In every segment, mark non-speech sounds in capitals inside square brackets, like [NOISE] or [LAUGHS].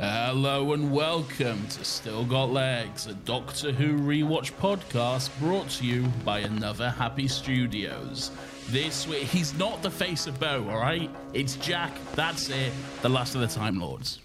Hello and welcome to Still Got Legs, a Doctor Who rewatch podcast brought to you by Another Happy Studios. This week, he's not the face of Boe, alright? It's Jack, that's it, the last of the Time Lords.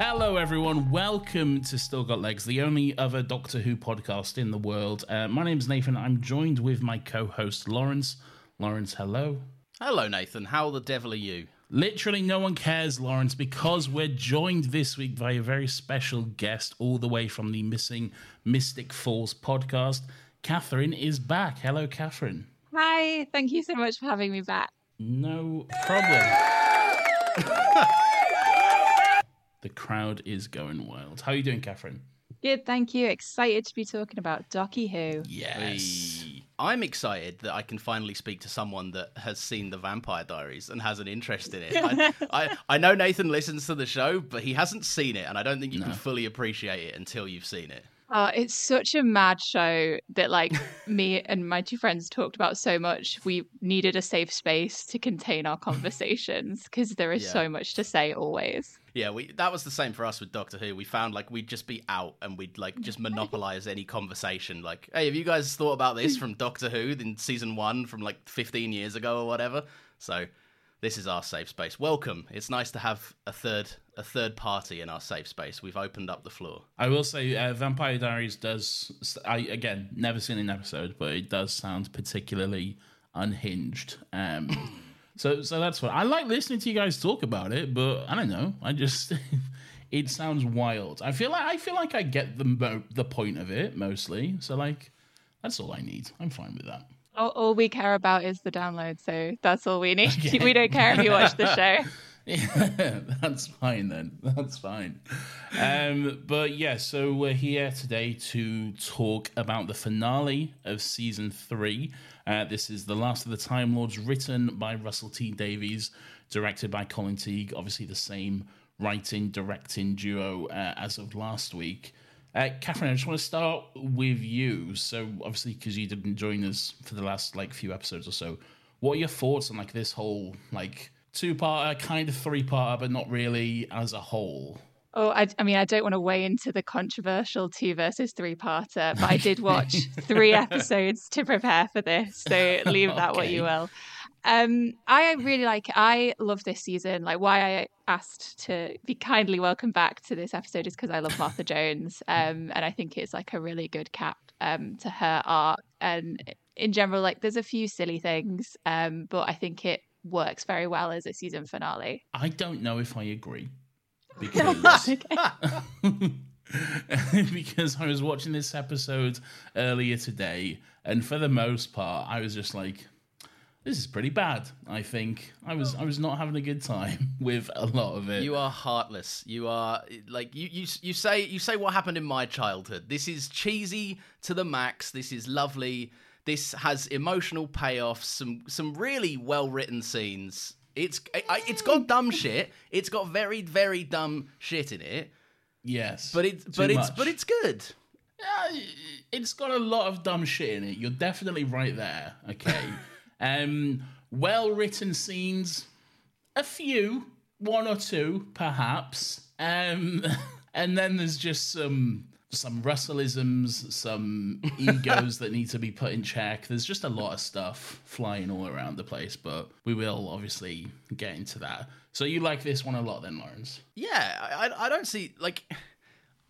Hello, everyone. Welcome to Still Got Legs, the only other Doctor Who podcast in the world. Uh, my name's Nathan. I'm joined with my co host, Laurence. Laurence, hello. Hello, Nathan. How the devil are you? Literally, no one cares, Laurence, because we're joined this week by a very special guest, all the way from the Missing Mystic Falls podcast. Katherine is back. Hello, Katherine. Hi, thank you so much for having me back. No problem. [LAUGHS] the crowd is going wild. How are you doing, Katherine? Good, thank you. Excited to be talking about Docky Who. Yes. I'm excited that I can finally speak to someone that has seen the Vampire Diaries and has an interest in it. I, [LAUGHS] I, I know Nathan listens to the show, but he hasn't seen it, and I don't think you can fully appreciate it until you've seen it. Uh, it's such a mad show that, like, [LAUGHS] me and my two friends talked about so much. We needed a safe space to contain our conversations because there is Yeah. so much to say always. Yeah, we that was the same for us with Doctor Who. We found like we'd just be out and we'd like just [LAUGHS] monopolize any conversation. Like, hey, have you guys thought about this from [LAUGHS] Doctor Who in season one from like 15 years ago or whatever? So this is our safe space. Welcome. It's nice to have a third a third party in our safe space. We've opened up the floor. I will say, uh, Vampire Diaries does. I again never seen an episode, but it does sound particularly unhinged. Um, [LAUGHS] so, so that's what I like listening to you guys talk about it. But I don't know. I just [LAUGHS] it sounds wild. I feel like I feel like I get the the point of it mostly. So like that's all I need. I'm fine with that. All, all we care about is the download, so that's all we need. [LAUGHS] [LAUGHS] we don't care if you watch the show. Yeah, [LAUGHS] that's fine then. That's fine. Um, but yeah, so we're here today to talk about the finale of season three. Uh, this is The Last of the Time Lords, written by Russell T Davies, directed by Colin Teague, obviously the same writing, directing duo uh, as of last week. Uh, Katherine, I just want to start with you. So, obviously, because you didn't join us for the last like few episodes or so, what are your thoughts on like this whole like two parter, kind of three parter, but not really as a whole? Oh, I, I mean, I don't want to weigh into the controversial two versus three parter, but I did [LAUGHS] watch three episodes to prepare for this, so [LAUGHS] leave that what you will. Um, I really like. I love this season. Like, why I asked to be kindly welcomed back to this episode is because I love Martha [LAUGHS] Jones, um, and I think it's like a really good cap um to her art. And in general, like, there's a few silly things, um, but I think it works very well as a season finale. I don't know if I agree [LAUGHS] because [LAUGHS] because I was watching this episode earlier today, and for the most part, I was just like, this is pretty bad. I think I was I was not having a good time [LAUGHS] with a lot of it. You are heartless. You are like you you you say you say what happened in my childhood. This is cheesy to the max. This is lovely. This has emotional payoffs. Some some really well written scenes. It's I, it's got dumb shit. It's got very very dumb shit in it. yes, But it's but it's but it's good. Yeah, it's got a lot of dumb shit in it. You're definitely right there. Okay. [LAUGHS] um, well written scenes, a few, one or two, perhaps. Um, [LAUGHS] and then there's just some some Russellisms, some [LAUGHS] egos that need to be put in check. There's just a lot of stuff flying all around the place, but we will obviously get into that. So you like this one a lot, then, Laurence? Yeah, I, I- don't see like.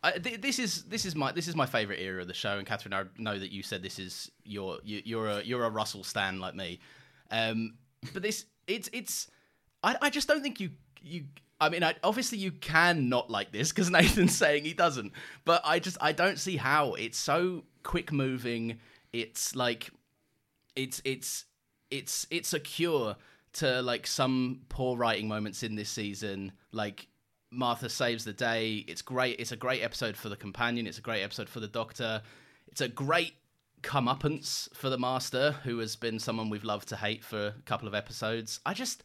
I, th- this is this is my this is my favorite era of the show, and Katherine, I know that you said this is your you, you're a you're a Russell stan like me, um, but this it's it's I, I just don't think you you I mean I, obviously you can not like this because [LAUGHS] Nathan's saying he doesn't, but I just I don't see how. It's so quick moving. It's like it's it's it's it's a cure to like some poor writing moments in this season. Like martha saves the day it's great. It's a great episode for the companion. It's a great episode for the doctor. It's a great comeuppance for the master who has been someone we've loved to hate for a couple of episodes. I just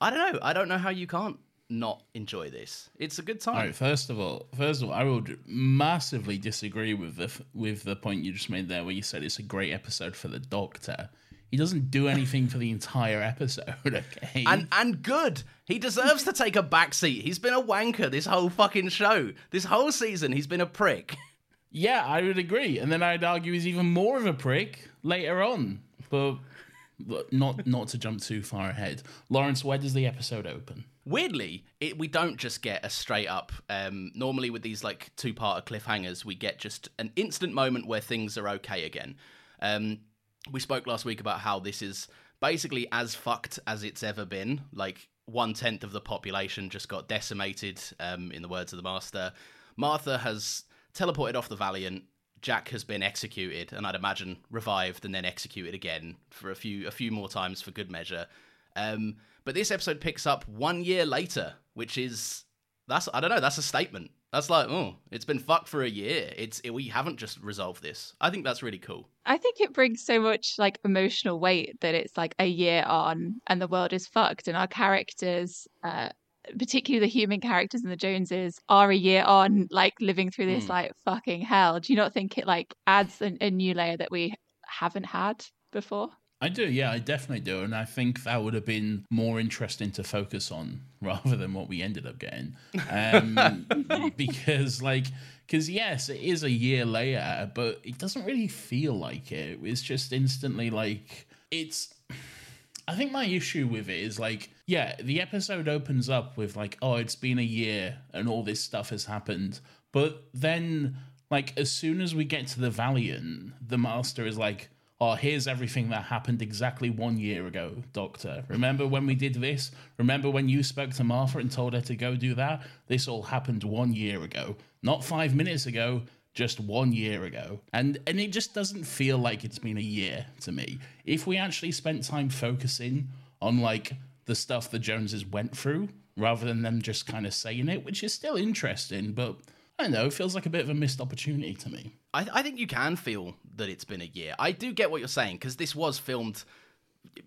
i don't know. I don't know how you can't not enjoy this it's a good time All right. First of all, first of all, I would massively disagree with the with the point you just made there, where you said it's a great episode for the Doctor. He doesn't do anything for the entire episode. [LAUGHS] Okay. and and good. He deserves to take a back seat. He's been a wanker this whole fucking show. This whole season, he's been a prick. yeah, I would agree. And then I'd argue he's even more of a prick later on. But but not not to jump too far ahead. Laurence, where does the episode open? Weirdly, it, we don't just get a straight up. Um, normally, with these like two part cliffhangers, we get just an instant moment where things are okay again. Um, we spoke last week about how this is basically as fucked as it's ever been. Like one tenth of the population just got decimated. Um, in the words of the master, Martha has teleported off the Valiant. Jack has been executed, and I'd imagine revived and then executed again for a few a few more times for good measure. Um, but this episode picks up one year later, which is that's I don't know. That's a statement. That's like, oh, it's been fucked for a year. It's it, we haven't just resolved this. I think that's really cool. I think it brings so much like emotional weight that it's like a year on and the world is fucked and our characters, uh, particularly the human characters and the Joneses, are a year on like living through this Hmm. like fucking hell. Do you not think it like adds a new layer that we haven't had before? I do, yeah, I definitely do, and I think that would have been more interesting to focus on [LAUGHS] rather than what we ended up getting, um, [LAUGHS] because like, because yes, it is a year later, but it doesn't really feel like it. It's just instantly like it's. I think my issue with it is like, yeah, the episode opens up with like, oh, it's been a year and all this stuff has happened, but then like as soon as we get to the Valiant, the Master is like, oh, here's everything that happened exactly one year ago, Doctor. Remember when we did this? Remember when you spoke to Martha and told her to go do that? This all happened one year ago, not five minutes ago. Just one year ago, and and it just doesn't feel like it's been a year to me. If we actually spent time focusing on like the stuff the Joneses went through, rather than them just kind of saying it, which is still interesting, but I don't know, it feels like a bit of a missed opportunity to me. I, I think you can feel that it's been a year. I do get what you're saying because this was filmed. [LAUGHS]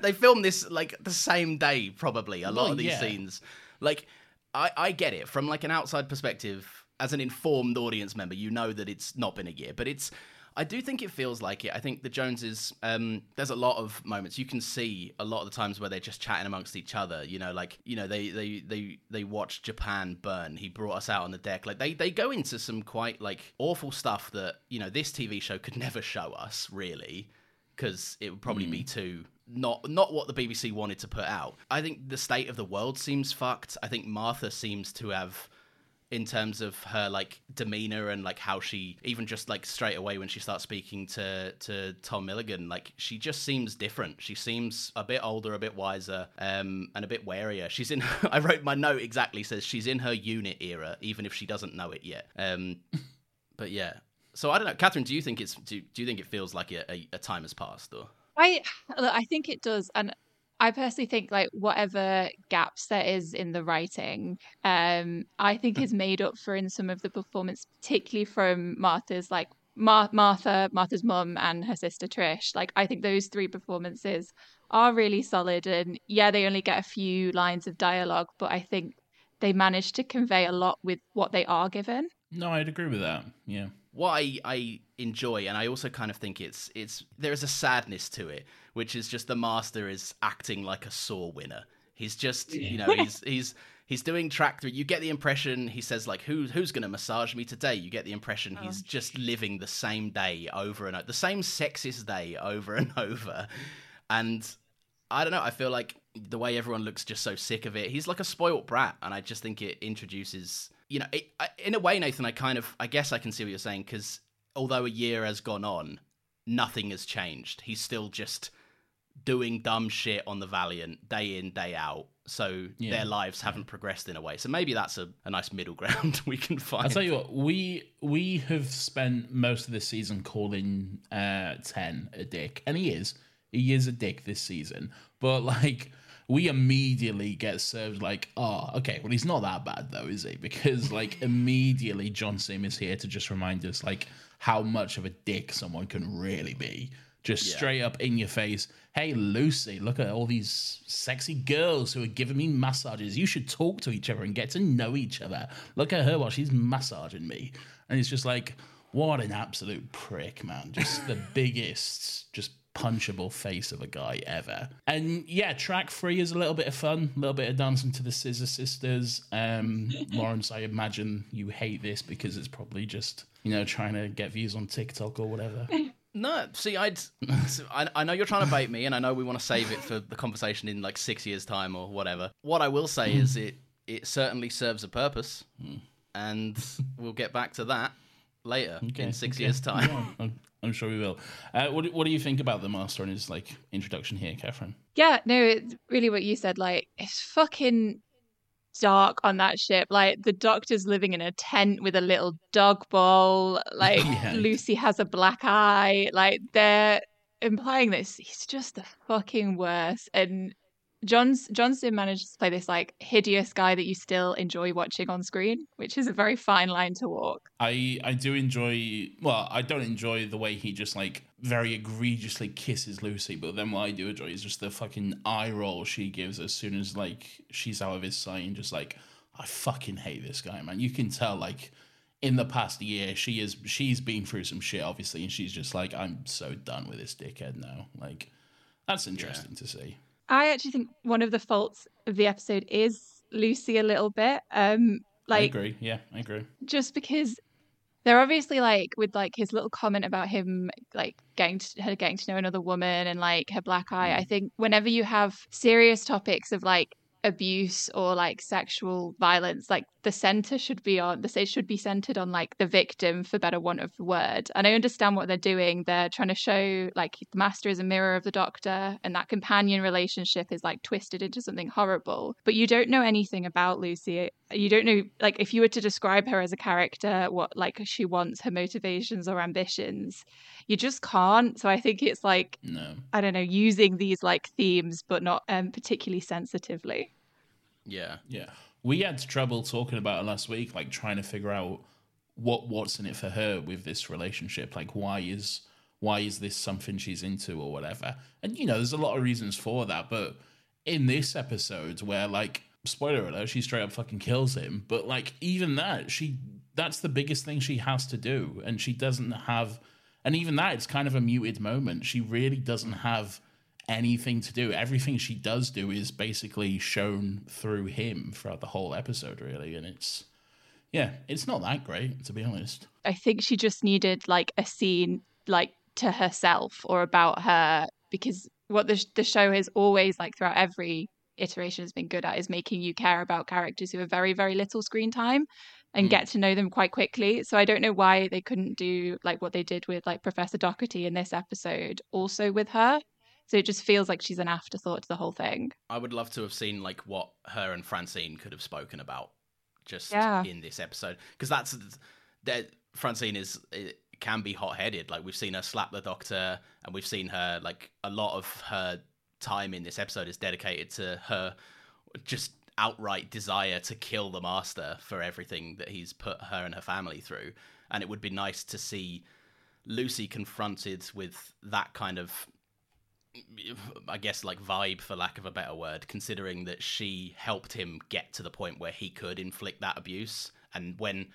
they filmed this like the same day, probably. A lot Well, of these yeah. scenes, like I, I get it from like an outside perspective. As an informed audience member, you know that it's not been a year, but it's. I do think it feels like it. I think the Joneses. Um, there's a lot of moments you can see a lot of the times where they're just chatting amongst each other. You know, like you know they they they they watch Japan burn. He brought us out on the deck. Like they they go into some quite like awful stuff that you know this TV show could never show us really because it would probably be too not not what the BBC wanted to put out. I think the state of the world seems fucked. I think Martha seems to have in terms of her like demeanor and like how she even just like straight away when she starts speaking to to Tom Milligan like she just seems different. She seems a bit older a bit wiser um and a bit warier. She's in [LAUGHS] I wrote my note exactly says she's in her unit era even if she doesn't know it yet. Um [LAUGHS] but yeah. So I don't know. Katherine do you think it's do, do you think it feels like a, a, a time has passed or? I I think it does, and I personally think like whatever gaps there is in the writing, um, I think is made up for in some of the performance, particularly from Martha's like Mar- Martha, Martha's mum, and her sister Trish. Like I think those three performances are really solid, and yeah, they only get a few lines of dialogue, but I think they manage to convey a lot with what they are given. No, I'd agree with that. Yeah. What I, I enjoy, and I also kind of think it's it's there's a sadness to it, which is just the master is acting like a sore winner. He's just you know [LAUGHS] he's he's he's doing track through. You get the impression he says like who's who's going to massage me today. You get the impression oh. he's just living the same day over and over, the same sexist day over and [LAUGHS] over, and I don't know. I feel like the way everyone looks just so sick of it. He's like a spoilt brat, and I just think it introduces, you know, it, I, in a way, Nathan. I kind of, I guess, I can see what you're saying because although a year has gone on, nothing has changed. He's still just doing dumb shit on the Valiant day in, day out. So Yeah. their lives haven't progressed in a way. So maybe that's a, a nice middle [LAUGHS] ground we can find. I'll tell you what, we we have spent most of this season calling uh Ten a dick. And he is. He is a dick this season. But like we immediately get served like, oh, okay, well he's not that bad though, is he? [LAUGHS] Because like immediately John Simm is here to just remind us like how much of a dick someone can really be. Just straight up in your face. Hey, Lucy, look at all these sexy girls who are giving me massages. You should talk to each other and get to know each other. Look at her while she's massaging me. And it's just like, what an absolute prick, man. Just the [LAUGHS] biggest, just punchable face of a guy ever. And yeah, track three is a little bit of fun, a little bit of dancing to the Scissor Sisters. Um, [LAUGHS] Laurence, I imagine you hate this because it's probably just, you know, trying to get views on TikTok or whatever. [LAUGHS] No, see, I'd, I, I know you're trying to bait me, and I know we want to save it for the conversation in like six years' time or whatever. What I will say is it, it certainly serves a purpose, and we'll get back to that later in six okay. years' time. Yeah, I'm, I'm sure we will. Uh, what, do- what do you think about the master and his like introduction here, Katherine? Yeah, no, it's really what you said. Like, it's fucking dark on that ship. Like, the doctor's living in a tent with a little dog bowl. Like, [LAUGHS] Yeah. Lucy has a black eye. Like, they're implying this. He's just the fucking worst. And John's Johnston managed to play this like hideous guy that you still enjoy watching on screen, which is a very fine line to walk. I I do enjoy. Well, I don't enjoy the way he just like very egregiously kisses Lucy, but then what I do enjoy is just the fucking eye roll she gives as soon as like she's out of his sight, and just like I fucking hate this guy, man. You can tell like in the past year she is she's been through some shit, obviously, and she's just like I'm so done with this dickhead now. Like that's interesting to see. I actually think one of the faults of the episode is Lucy a little bit. Um, like, I agree. Yeah, I agree. just because they're obviously like with like his little comment about him like getting to, her getting to know another woman and like her black eye. I think whenever you have serious topics of like abuse or like sexual violence, like the center should be on the it should be centered on like the victim for better want of the word. And I understand what they're doing. They're trying to show like the master is a mirror of the doctor and that companion relationship is like twisted into something horrible. But you don't know anything about Lucy. You don't know like if you were to describe her as a character, what like she wants, her motivations or ambitions, you just can't. So I think it's like No. I don't know, using these like themes but not um, particularly sensitively. Yeah. Yeah. We had trouble talking about it last week, like trying to figure out what what's in it for her with this relationship. Like why is why is this something she's into or whatever? And you know, there's a lot of reasons for that, but in this episode where like spoiler alert, she straight up fucking kills him, but like even that, she that's the biggest thing she has to do, and she doesn't have and even that it's kind of a muted moment. She really doesn't have anything to do. Everything she does do is basically shown through him throughout the whole episode, really. And it's, yeah, it's not that great, to be honest. I think she just needed like a scene like to herself or about her because what the the show has always like throughout every iteration has been good at is making you care about characters who have very very little screen time and hmm. get to know them quite quickly. So I don't know why they couldn't do like what they did with like Professor Docherty in this episode also with her. So it just feels like she's an afterthought to the whole thing. I would love to have seen like what her and Francine could have spoken about just Yeah. in this episode because that's that Francine is can be hot-headed. Like we've seen her slap the doctor, and we've seen her like a lot of her time in this episode is dedicated to her just outright desire to kill the master for everything that he's put her and her family through. And it would be nice to see Lucy confronted with that kind of I guess like vibe for lack of a better word, considering that she helped him get to the point where he could inflict that abuse and when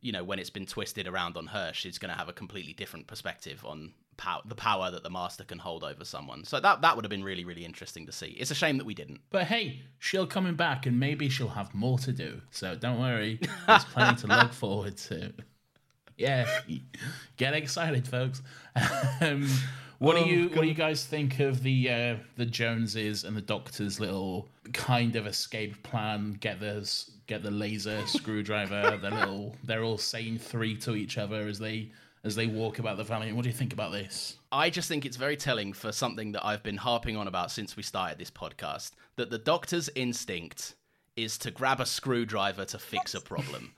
you know, when it's been twisted around on her, she's going to have a completely different perspective on power, the power that the master can hold over someone. So that that would have been really really interesting to see. It's a shame that we didn't. But hey, she'll coming back and maybe she'll have more to do. So don't worry. There's plenty to look [LAUGHS] forward to. Yeah. Get excited, folks. [LAUGHS] Um, what Oh, do you what do you guys think of the uh, the Joneses and the Doctor's little kind of escape plan? Get the get the laser [LAUGHS] screwdriver. They're little. They're all saying three to each other as they as they walk about the valley. What do you think about this? I just think it's very telling for something that I've been harping on about since we started this podcast that the doctor's instinct is to grab a screwdriver to fix a problem.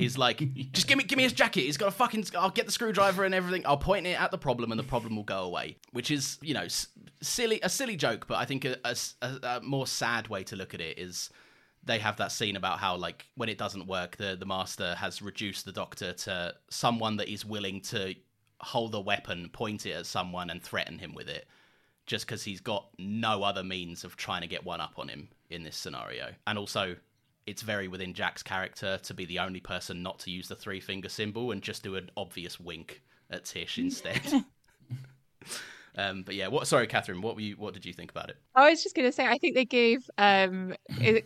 He's like, [LAUGHS] just give me, give me his jacket. He's got a fucking. I'll get the screwdriver and everything. I'll point it at the problem, and the problem will go away. Which is, you know, s- silly, a silly joke. But I think a more sad way to look at it is they have that scene about how, like, when it doesn't work, the the master has reduced the doctor to someone that is willing to hold a weapon, point it at someone, and threaten him with it just because he's got no other means of trying to get one up on him in this scenario. And also, it's very within Jack's character to be the only person not to use the three finger symbol and just do an obvious wink at Tish instead. [LAUGHS] um, but yeah, what? Sorry, Katherine. What were you? What did you think about it? I was just going to say, I think they gave um,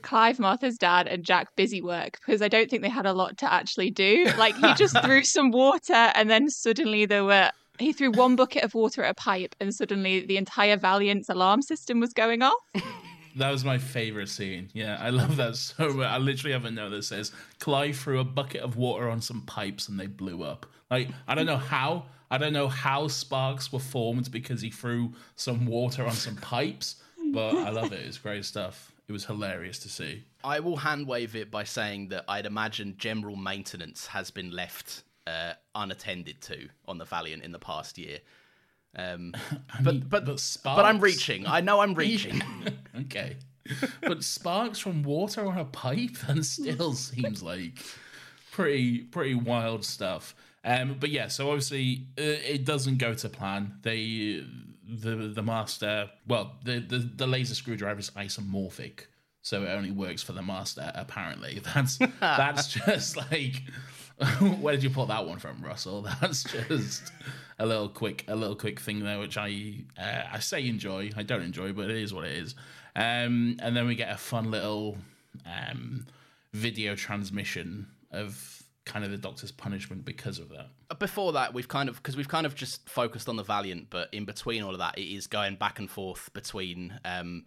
Clive, Martha's dad, and Jack busy work because I don't think they had a lot to actually do. Like he just [LAUGHS] threw some water, and then suddenly there were. He threw one bucket of water at a pipe, and suddenly the entire Valiant's alarm system was going off. [LAUGHS] That was my favorite scene. Yeah, I love that so much. I literally have a note that says Clive threw a bucket of water on some pipes and they blew up. Like I don't know how. I don't know how sparks were formed because he threw some water on some pipes, but I love it. It's great stuff. It was hilarious to see. I will hand wave it by saying that I'd imagine general maintenance has been left uh, unattended to on the Valiant in the past year. Um, [LAUGHS] but, mean, but but but I'm reaching. I know I'm [LAUGHS] reaching. [LAUGHS] okay. But sparks from water on a pipe and still seems like pretty pretty wild stuff. Um, but yeah, so obviously uh, it doesn't go to plan. They the the master, well, the the, the laser screwdriver is isomorphic, so it only works for the master. Apparently, that's that's just like. [LAUGHS] Where did you pull that one from, Russell? [LAUGHS] That's just a little quick, a little quick thing there, which I uh, I say enjoy. I don't enjoy, but it is what it is. Um, and then we get a fun little um, video transmission of kind of the Doctor's punishment because of that. before that we've kind of because we've kind of just focused on the valiant but in between all of that it is going back and forth between um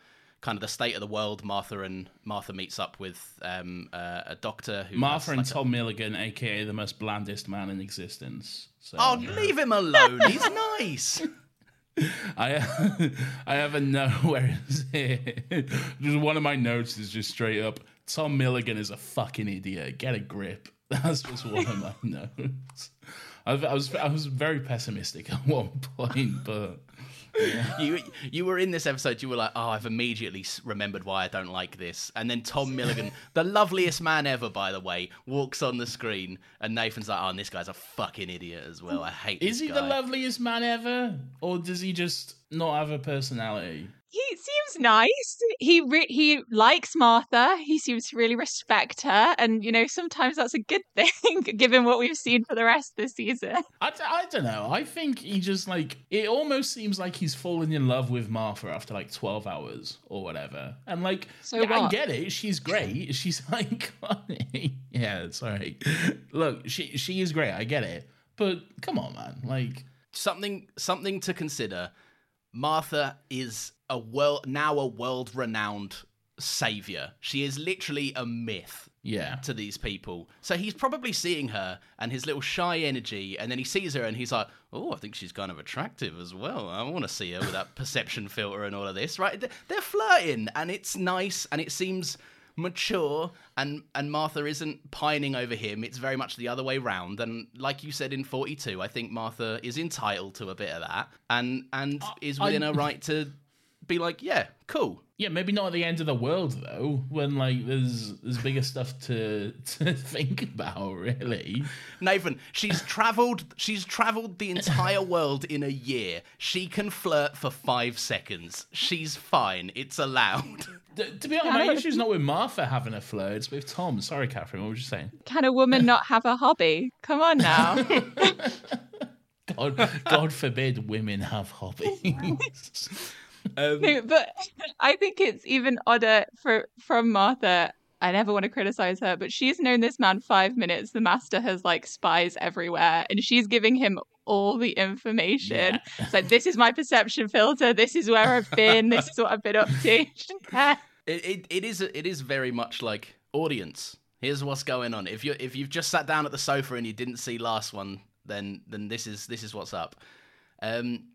kind of the state of the world martha and martha meets up with um uh, a doctor who Martha and like, a- Tom Milligan, aka the most blandest man in existence. So, oh leave him alone he's [LAUGHS] nice I [LAUGHS] I have a note where [LAUGHS] it's just one of my notes is just straight up Tom Milligan is a fucking idiot. Get a grip. That's just one of my notes. I, I was I was very pessimistic at one point, but [LAUGHS] you you were in this episode you were like oh i've immediately remembered why i don't like this and then tom milligan [LAUGHS] the loveliest man ever by the way walks on the screen and nathan's like oh and this guy's a fucking idiot as well i hate is he guy. the loveliest man ever, or does he just not have a personality? He seems nice. He re- he likes Martha. He seems to really respect her, and you know sometimes that's a good [LAUGHS] thing, given what we've seen for the rest of the season. I, d- I don't know. I think he just like it almost seems like he's fallen in love with Martha after like twelve hours or whatever. And like, So yeah, I get it. She's great. [LAUGHS] She's like, [LAUGHS] funny. yeah, sorry. Look, she she is great. I get it. But come on, man. Like, something something to consider. Martha is a world now a world renowned savior. She is literally a myth yeah, to these people. So he's probably seeing her and his little shy energy, and then he sees her and he's like, "Oh, I think she's kind of attractive as well. I want to see her with that [LAUGHS] perception filter and all of this." Right? They're- They're flirting, and it's nice, and it seems mature and and Martha isn't pining over him. It's very much the other way round. And like you said in 42, I think Martha is entitled to a bit of that and and is within I- her [LAUGHS] right to be like, yeah, cool. Yeah, maybe not at the end of the world though, when like there's there's bigger stuff to [LAUGHS] to think about, really. Nathan, she's traveled she's traveled the entire [LAUGHS] world in a year. She can flirt for 5 seconds. She's fine. It's allowed. D- to be honest, my issue's not with Martha having a flirt; it's with Tom. Sorry, Katherine. What were you saying? Can a woman not have a hobby? Come on now. [LAUGHS] God, God forbid women have hobbies. [LAUGHS] Um, no, but I think it's even odder for from Martha. I never want to criticize her, but she's known this man five minutes. The master has like spies everywhere, and she's giving him all the information. It's like this is my perception filter. This is where I've been. This is what I've been up to. [LAUGHS] It, it, it is it is very much like audience. Here's what's going on. If you if you've just sat down at the sofa and you didn't see last one, then then this is this is what's up. Um,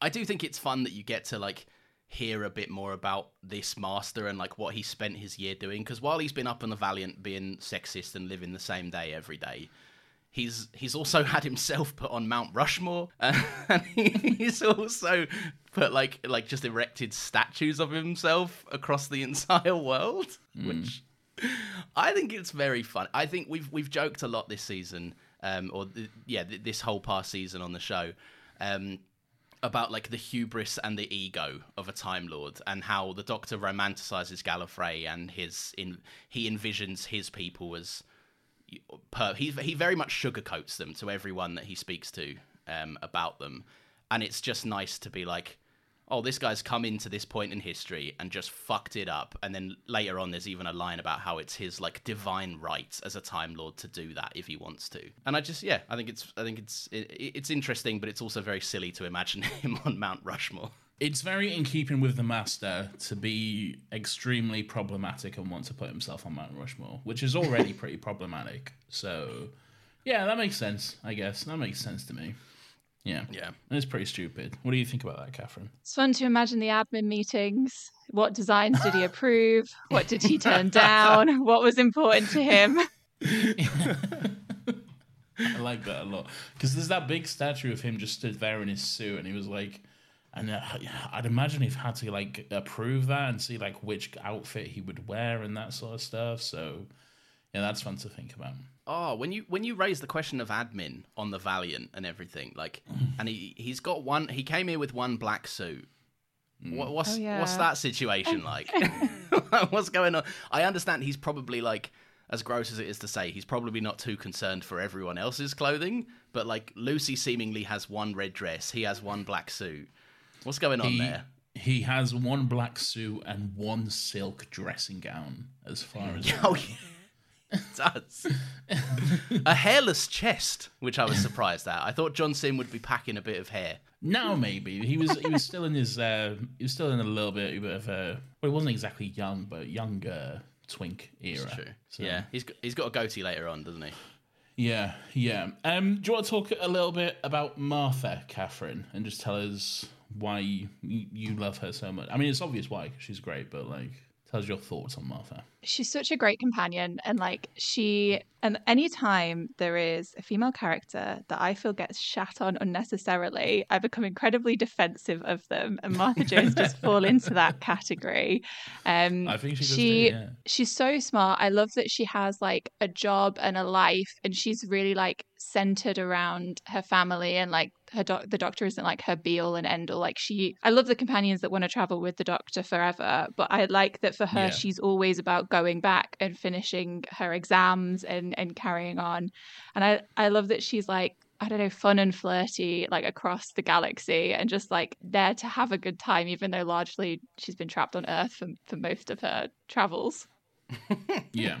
I do think it's fun that you get to like hear a bit more about this master and like what he spent his year doing. Because while he's been up on the Valiant being sexist and living the same day every day, he's he's also had himself put on Mount Rushmore, [LAUGHS] and he's also put like like just erected statues of himself across the entire world, which I think it's very fun. I think we've we've joked a lot this season, um, or th- yeah, th- this whole past season on the show. Um, about like the hubris and the ego of a time lord and how the doctor romanticizes gallifrey and his in he envisions his people as per, he he very much sugarcoats them to everyone that he speaks to um, about them, and it's just nice to be like, oh, this guy's come into this point in history and just fucked it up, and then later on, there's even a line about how it's his like divine right as a Time Lord to do that if he wants to, and I just yeah, I think it's I think it's it, it's interesting, but it's also very silly to imagine [LAUGHS] him on Mount Rushmore. It's very in keeping with the master to be extremely problematic and want to put himself on Mount Rushmore, which is already [LAUGHS] pretty problematic. So, yeah, that makes sense. I guess that makes sense to me. Yeah, Yeah. And it's pretty stupid. What do you think about that, Katherine? It's fun to imagine the admin meetings. What designs did he approve? What did he turn down? [LAUGHS] What was important to him? [LAUGHS] I like that a lot because there's that big statue of him just stood there in his suit, and he was like, and uh, I'd imagine he'd had to like approve that and see like which outfit he would wear and that sort of stuff. So, yeah, that's fun to think about. Oh, when you when you raise the question of admin on the Valiant and everything, like, and he he's got one. He came here with one black suit. What, what's Oh, yeah. what's that situation [LAUGHS] like? [LAUGHS] what's going on? I understand he's probably like, as gross as it is to say, he's probably not too concerned for everyone else's clothing. But like Lucy seemingly has one red dress, he has one black suit. What's going on He, there? he has one black suit and one silk dressing gown, as far as [LAUGHS] Oh yeah. It does. a hairless chest, which I was surprised at. I thought John Simm would be packing a bit of hair. now maybe he was he was still in his uh, he was still in a little bit of a well he wasn't exactly young but younger twink era. True. So, Yeah, he's got, he's got a goatee later on, doesn't he? Yeah, yeah. Um, do you want to talk a little bit about Martha, Katherine, and just tell us why you, you love her so much? I mean, it's obvious why, 'cause she's great, but like, tell us your thoughts on Martha. she's such a great companion and like she and anytime there is a female character that i feel gets shat on unnecessarily i become incredibly defensive of them and martha jones just [LAUGHS] fall into that category um I think she does she too, yeah. she's so smart i love that she has like a job and a life and she's really like centered around her family and like her doc- the doctor isn't like her be all and end all like she i love the companions that want to travel with the doctor forever but i like that for her Yeah. she's always about going back and finishing her exams and and carrying on and i i love that she's like I don't know, fun and flirty, like across the galaxy, and just like there to have a good time, even though largely she's been trapped on Earth for, for most of her travels. [LAUGHS] Yeah.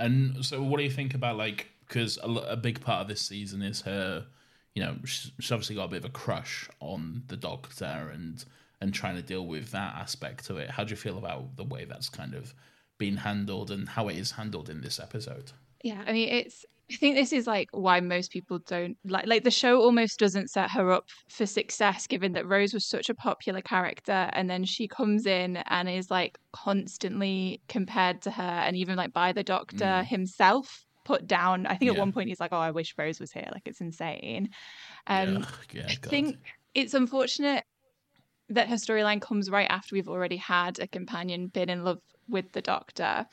And so, what do you think about like? Because a, a big part of this season is her. You know, she's, obviously got a bit of a crush on the Doctor, and and trying to deal with that aspect to it. How do you feel about the way that's kind of been handled and how it is handled in this episode? Yeah, I mean it's I think this is like why most people don't like like the show almost doesn't set her up for success given that Rose was such a popular character and then she comes in and is like constantly compared to her and even like by the doctor mm. himself put down. I think yeah. at one point he's like, "Oh, I wish Rose was here." Like it's insane. Um yeah. [LAUGHS] Yeah, I think it's unfortunate that her storyline comes right after we've already had a companion been in love with the doctor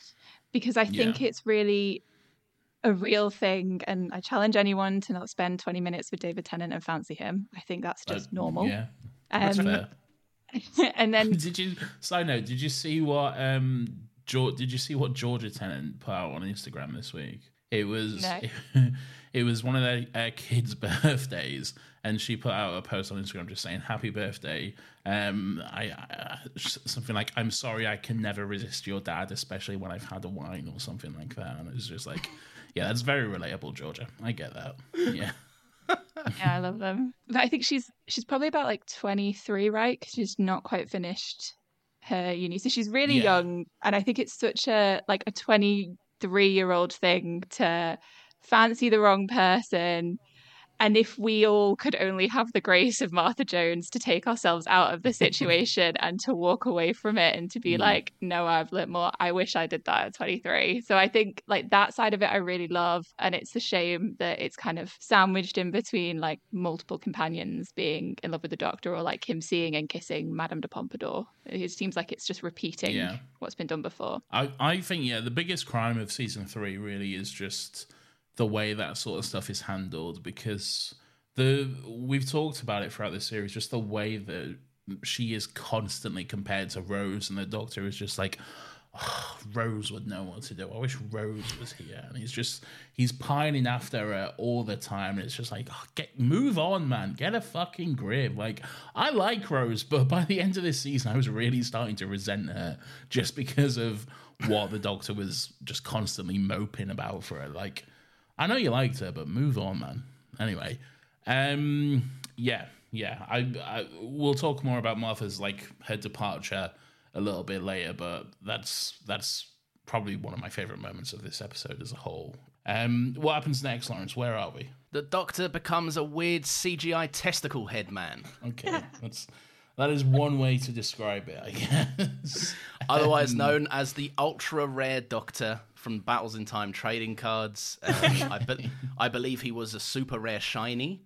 because I think it's really a real thing. And I challenge anyone to not spend 20 minutes with David Tennant and fancy him. I think that's just uh, normal. Yeah. That's um, fair. [LAUGHS] and then did you side note, did you see what um George, did you see what Georgia Tennant put out on Instagram this week? It was no. it, [LAUGHS] it, was one of their uh, kids' [LAUGHS] birthdays, and she put out a post on Instagram just saying "Happy birthday." Um, I, I something like "I'm sorry, I can never resist your dad, especially when I've had a wine" or something like that, and it was just like. Yeah, that's very relatable, Georgia. I get that. Yeah. [LAUGHS] yeah, I love them. But I think she's she's probably about like 23, right? Because she's not quite finished her uni, so she's really yeah. young. And I think it's such a like a 23 year old thing to fancy the wrong person and if we all could only have the grace of Martha Jones to take ourselves out of the [LAUGHS] situation and to walk away from it and to be mm. like, no, I've lived more. I wish I did that at 23. So I think like that side of it I really love. And it's a shame that it's kind of sandwiched in between like multiple companions being in love with the doctor or like him seeing and kissing Madame de Pompadour. It seems like it's just repeating yeah. what's been done before. I, I think, yeah, the biggest crime of season three really is just the way that sort of stuff is handled because the we've talked about it throughout the series just the way that she is constantly compared to Rose and the doctor is just like oh, Rose would know what to do. I wish Rose was here. And he's just he's pining after her all the time. And it's just like, oh, get move on, man. Get a fucking grip. Like I like Rose, but by the end of this season, I was really starting to resent her just because of what the doctor was just constantly moping about for her. Like I know you liked her, but move on, man. Anyway, um, yeah, yeah. I, I we'll talk more about Martha's like her departure a little bit later, but that's that's probably one of my favorite moments of this episode as a whole. Um, what happens next, Laurence? Where are we? The Doctor becomes a weird CGI testicle head man. Okay, that's that is one way to describe it, I guess. [LAUGHS] Otherwise um, known as the ultra rare Doctor from Battles in Time trading cards. Um, I, be- I, believe he was a super rare shiny.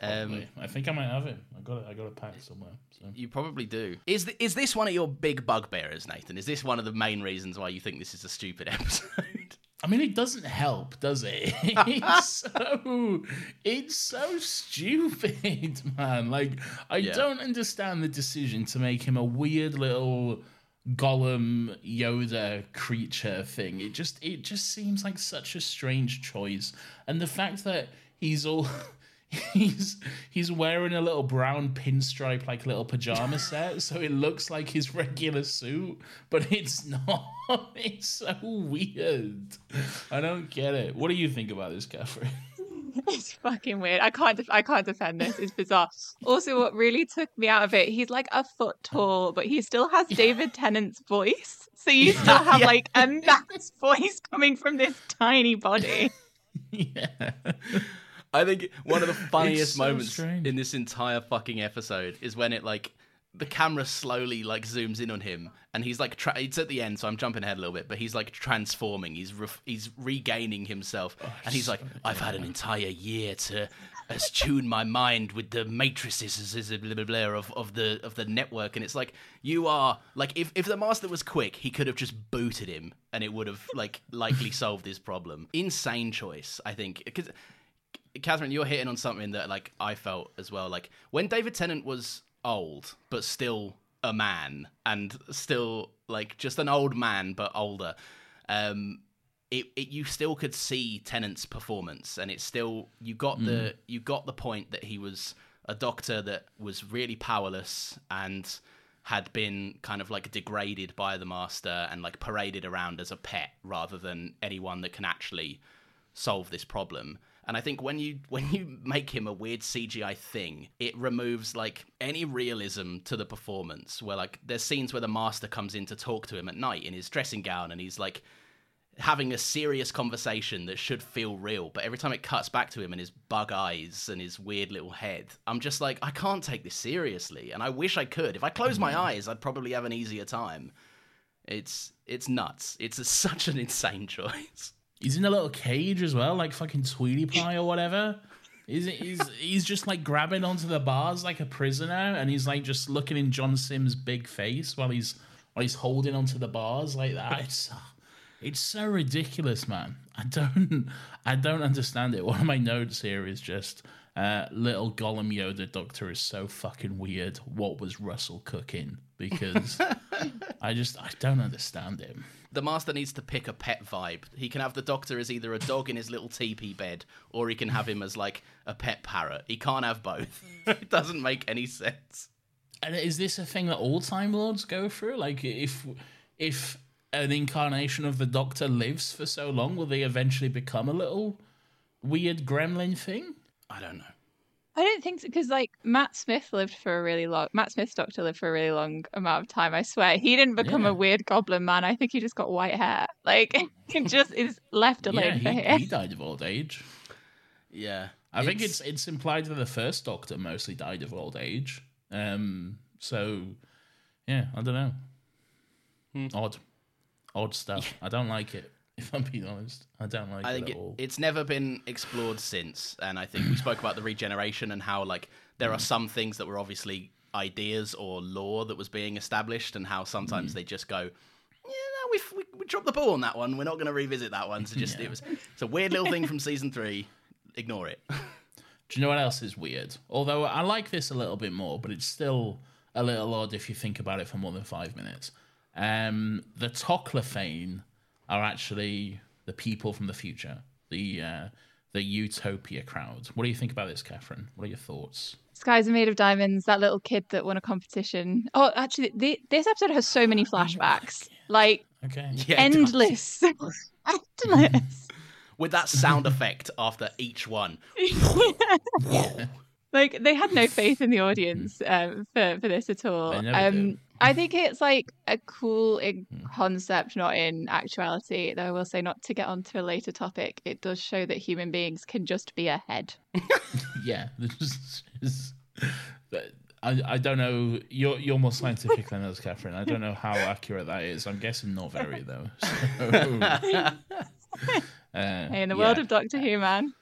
Um, I think I might have him. I got it. I got a pack somewhere. So. You probably do. Is th- is this one of your big bugbearers, Nathan? Is this one of the main reasons why you think this is a stupid [LAUGHS] episode? I mean, it doesn't help, does it? [LAUGHS] It's so it's so stupid, [LAUGHS] man. Like, I yeah. don't understand the decision to make him a weird little Gollum Yoda creature thing. It just it just seems like such a strange choice. And the fact that he's all [LAUGHS] he's he's wearing a little brown pinstripe like little pajama [LAUGHS] set, so it looks like his regular suit, but it's [LAUGHS] not. It's so weird. I don't get it. What do you think about this, Katherine? [LAUGHS] it's fucking weird. I can't. Def- I can't defend this. It's bizarre. Also, what really took me out of it, he's like a foot tall, but he still has David Tennant's voice. So you still have yeah. like a max voice coming from this tiny body. [LAUGHS] Yeah. I think one of the funniest so moments strange. in this entire fucking episode is when it like the camera slowly like zooms in on him and he's like tra- it's at the end so i'm jumping ahead a little bit but he's like transforming. He's re- he's regaining himself oh, and he's like i've had an entire year to as tune my mind with the matrices blah, blah, blah, of, of the of the network and it's like you are like if, if the master was quick he could have just booted him and it would have like likely [LAUGHS] solved his problem. Insane choice i think because katherine you're hitting on something that like i felt as well like when david tennant was old, but still a man and still like just an old man but older. Um, it, it you still could see Tennant's performance, and it's still you got mm. the you got the point that he was a doctor that was really powerless and had been kind of like degraded by the master and like paraded around as a pet rather than anyone that can actually solve this problem. And I think when you [LAUGHS] when you make him a weird CGI thing, it removes like any realism to the performance. Where like there's scenes where the master comes in to talk to him at night in his dressing gown, and he's like having a serious conversation that should feel real, but every time it cuts back to him and his bug eyes and his weird little head, I'm just like, I can't take this seriously, and I wish I could. If I close my mm. eyes, I'd probably have an easier time. It's it's nuts. It's a, [LAUGHS] such an insane [LAUGHS] choice. He's in a little cage as well, like fucking Tweety Pie or whatever. He's, he's, he's just like grabbing onto the bars like a prisoner, and he's like just looking in John Simm's big face while he's while he's holding onto the bars like that. [LAUGHS] It's it's so ridiculous, man. I don't I don't understand it. One of my notes here is just uh, little Gollum Yoda Doctor is so fucking weird. What was Russell cooking? Because [LAUGHS] I just I don't understand him. The master needs to pick a pet vibe. He can have the doctor as either a dog in his little teepee bed, or he can have him as like a pet parrot. He can't have both. [LAUGHS] it doesn't make any sense. And is this a thing that all Time Lords go through? Like, if if an incarnation of the Doctor lives for so long, will they eventually become a little weird gremlin thing? I don't know. I don't think so because like Matt Smith lived for a really long. Matt Smith's Doctor lived for a really long amount of time. I swear he didn't become Yeah. a weird goblin man. I think he just got white hair. Like [LAUGHS] it just is left alone yeah, for he, him. he died of old age. Yeah, I think it's it's implied that the first Doctor mostly died of old age. Um, so yeah, I don't know. Hmm. Odd, odd stuff. I don't like it. If I'm being honest, I don't like I it think at it, all. it's never been explored since, and I think we spoke about the regeneration and how like there Mm. are some things that were obviously ideas or law that was being established, and how sometimes Mm. they just go, yeah, no, we we, we dropped the ball on that one. We're not going to revisit that one. So just [LAUGHS] it was it's a weird little thing from season three. Ignore it. [LAUGHS] Do you know what else is weird? Although I like this a little bit more, but it's still a little odd if you think about it for more than five minutes. Um, the Toclafane are actually the people from the future, the uh, the Utopia crowd. What do you think about this, Katherine? What are your thoughts? Skies are made of diamonds. That little kid that won a competition. Oh, actually, the, this episode has so many flashbacks. Like Okay. Yeah, endless, [LAUGHS] endless. with that sound effect after each one. [LAUGHS] like they had no faith in the audience um, for for this at all. They never Um, do. I think it's like a cool in concept, not in actuality. Though I will say, not to get onto a later topic, it does show that human beings can just be a head. [LAUGHS] [LAUGHS] Yeah. This is- but I, I don't know. You're you're more scientific than us, Katherine. I don't know how accurate that is. I'm guessing not very though. So, [LAUGHS] uh, Hey, in the world of Doctor Who, man.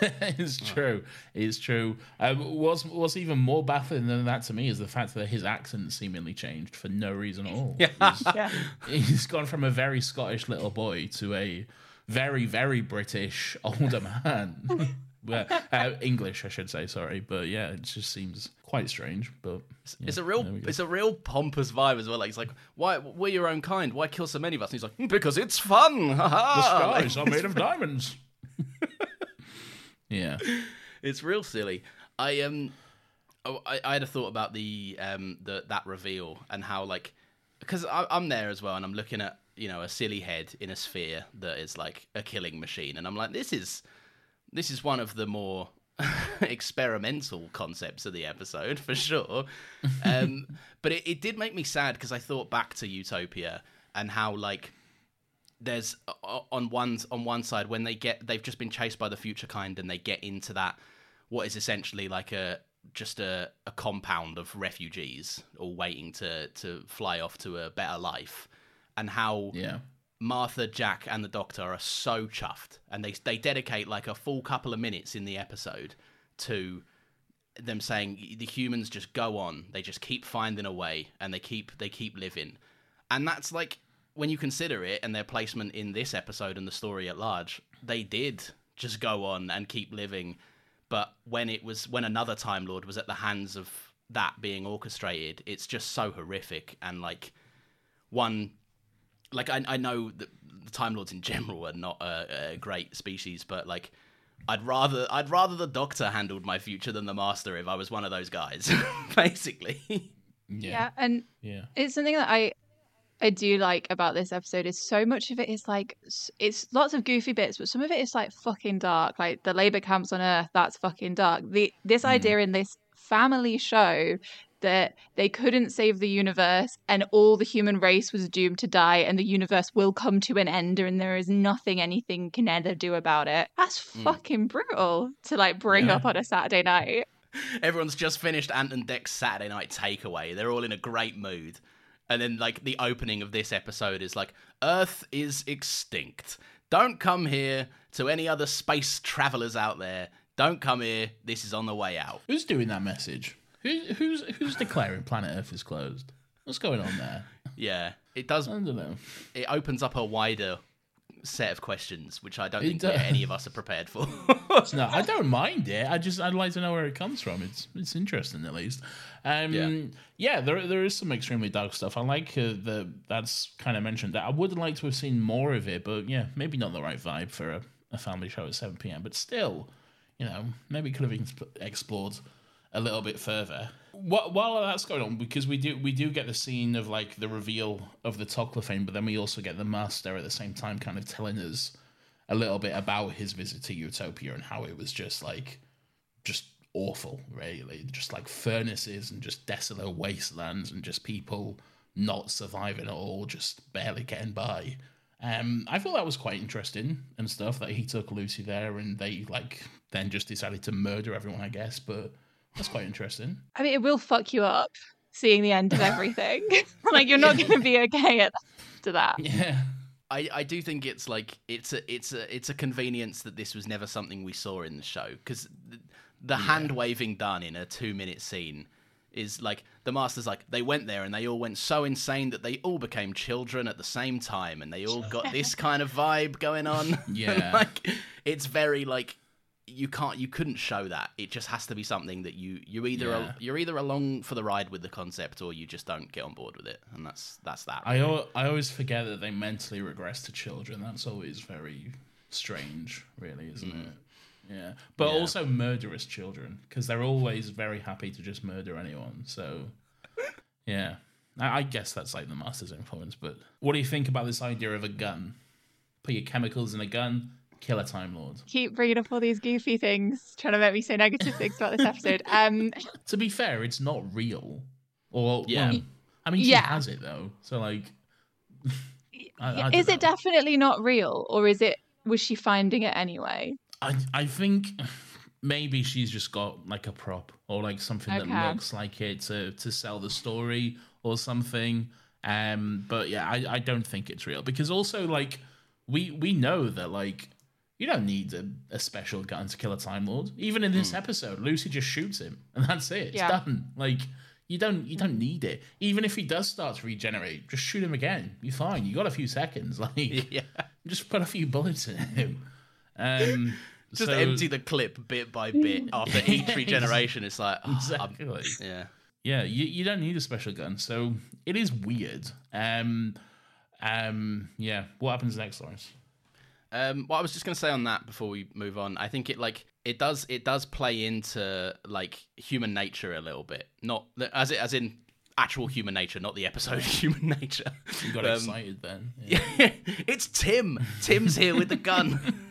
[LAUGHS] it's true. It's true. Um, what's what's even more baffling than that to me is the fact that his accent seemingly changed for no reason at all. Yeah. He's, [LAUGHS] he's gone from a very Scottish little boy to a very very British older man. [LAUGHS] well, uh, English, I should say. Sorry, but yeah, it just seems quite strange. But yeah, It's a real, there we go. it's a real pompous vibe as well. Like it's like, why we're your own kind? Why kill so many of us? And he's like, "Mm, because it's fun. the haha." Like, skies are made of diamonds. Yeah. [LAUGHS] it's real silly. I um, I, I had a thought about the um the that reveal and how like, because I'm there as well, and I'm looking at you know a silly head in a sphere that is like a killing machine, and I'm like, this is this is one of the more [LAUGHS] experimental concepts of the episode for sure. [LAUGHS] Um, but it, it did make me sad because I thought back to Utopia and how like there's uh, uh, on one on one side when they get they've just been chased by the future kind and they get into that what is essentially like a just a, a compound of refugees all waiting to to fly off to a better life. And how Yeah. Martha, Jack, and the Doctor are so chuffed, and they they dedicate like a full couple of minutes in the episode to them saying the humans just go on, they just keep finding a way, and they keep they keep living, and that's like when you consider it and their placement in this episode and the story at large, they did just go on and keep living, but when it was when another Time Lord was at the hands of that being orchestrated, it's just so horrific and like one like I, I know that the Time Lords in general are not a, a great species, but like I'd rather I'd rather the Doctor handled my future than the Master if I was one of those guys, [LAUGHS] basically. Yeah. Yeah. and Yeah. it's something that I I do like about this episode is so much of it is like it's lots of goofy bits, but some of it is like fucking dark. Like the labor camps on Earth, that's fucking dark. The this mm. idea in this family show that they couldn't save the universe and all the human race was doomed to die and the universe will come to an end and there is nothing anything can ever do about it. That's mm. fucking brutal to like bring Yeah. up on a Saturday night. [LAUGHS] Everyone's just finished Ant and Dec's Saturday Night Takeaway. They're all in a great mood. And then, like, the opening of this episode is like, Earth is extinct. Don't come here to any other space travelers out there. Don't come here. This is on the way out. Who's doing that message? Who, who's who's declaring planet Earth is closed? What's going on there? [LAUGHS] Yeah. It does, I don't know. it opens up a wider set of questions, which I don't It think does. any of us are prepared for. [LAUGHS] No, I don't mind it. I just I'd like to know where it comes from. It's it's interesting at least. Um, Yeah. yeah, there there is some extremely dark stuff. I like uh, the that's kind of mentioned that. I would like to have seen more of it, but yeah, maybe not the right vibe for a, a family show at seven pm. But still, you know, maybe could have been explored a little bit further. Wh- While that's going on, because we do we do get the scene of like the reveal of the Toclafane, but then we also get the master at the same time, kind of telling us a little bit about his visit to Utopia and how it was just like just awful, really. Just like furnaces and just desolate wastelands and just people not surviving at all, just barely getting by. Um, I thought that was quite interesting and stuff that he took Lucy there and they like then just decided to murder everyone, I guess. But that's quite interesting. I mean, it will fuck you up seeing the end of everything. [LAUGHS] [LAUGHS] like you're not going to be okay at after that. Yeah, I, I do think it's like it's a it's a it's a convenience that this was never something we saw in the show because the, the hand waving done in a two minute scene is like the master's like they went there and they all went so insane that they all became children at the same time and they all got [LAUGHS] this kind of vibe going on. Yeah. like it's very like you can't you couldn't show that. It just has to be something that you you either Yeah. you're either along for the ride with the concept or you just don't get on board with it and that's that's that. I al- always forget that they mentally regress to children. That's always very strange, really, isn't mm. it? Yeah, but Yeah. also murderous children because they're always very happy to just murder anyone. So, [LAUGHS] yeah, I, I guess that's like the master's influence. But what do you think about this idea of a gun? Put your chemicals in a gun, kill a time lord. Keep bringing up all these goofy things, trying to make me say negative things about this episode. [LAUGHS] Um, To be fair, it's not real. Or Yeah. well, I mean, she Yeah. has it though. So like, [LAUGHS] I, I don't is know. it definitely not real, or is it? Was she finding it anyway? I I think maybe she's just got like a prop or like something Okay. that looks like it to to sell the story or something. Um, but yeah, I I don't think it's real because also like we we know that like you don't need a, a special gun to kill a time lord. Even in this episode, Lucy just shoots him and that's it. It's Yeah. done. Like. You don't you don't need it. Even if he does start to regenerate, just shoot him again. You're fine. You got a few seconds. [LAUGHS] Like yeah. just put a few bullets in him. Um, [LAUGHS] Just so- empty the clip bit by bit [LAUGHS] after each regeneration. It's like, oh, I'm- yeah. Yeah, you, you don't need a special gun, so it is weird. Um, um, yeah. What happens next, Laurence? Um, well, I was just gonna say on that before we move on. I think it like it does it does play into like human nature a little bit, not as it as in actual human nature, not the episode [LAUGHS] human nature. You got Um, excited then. Yeah. [LAUGHS] it's Tim. Tim's here with the gun.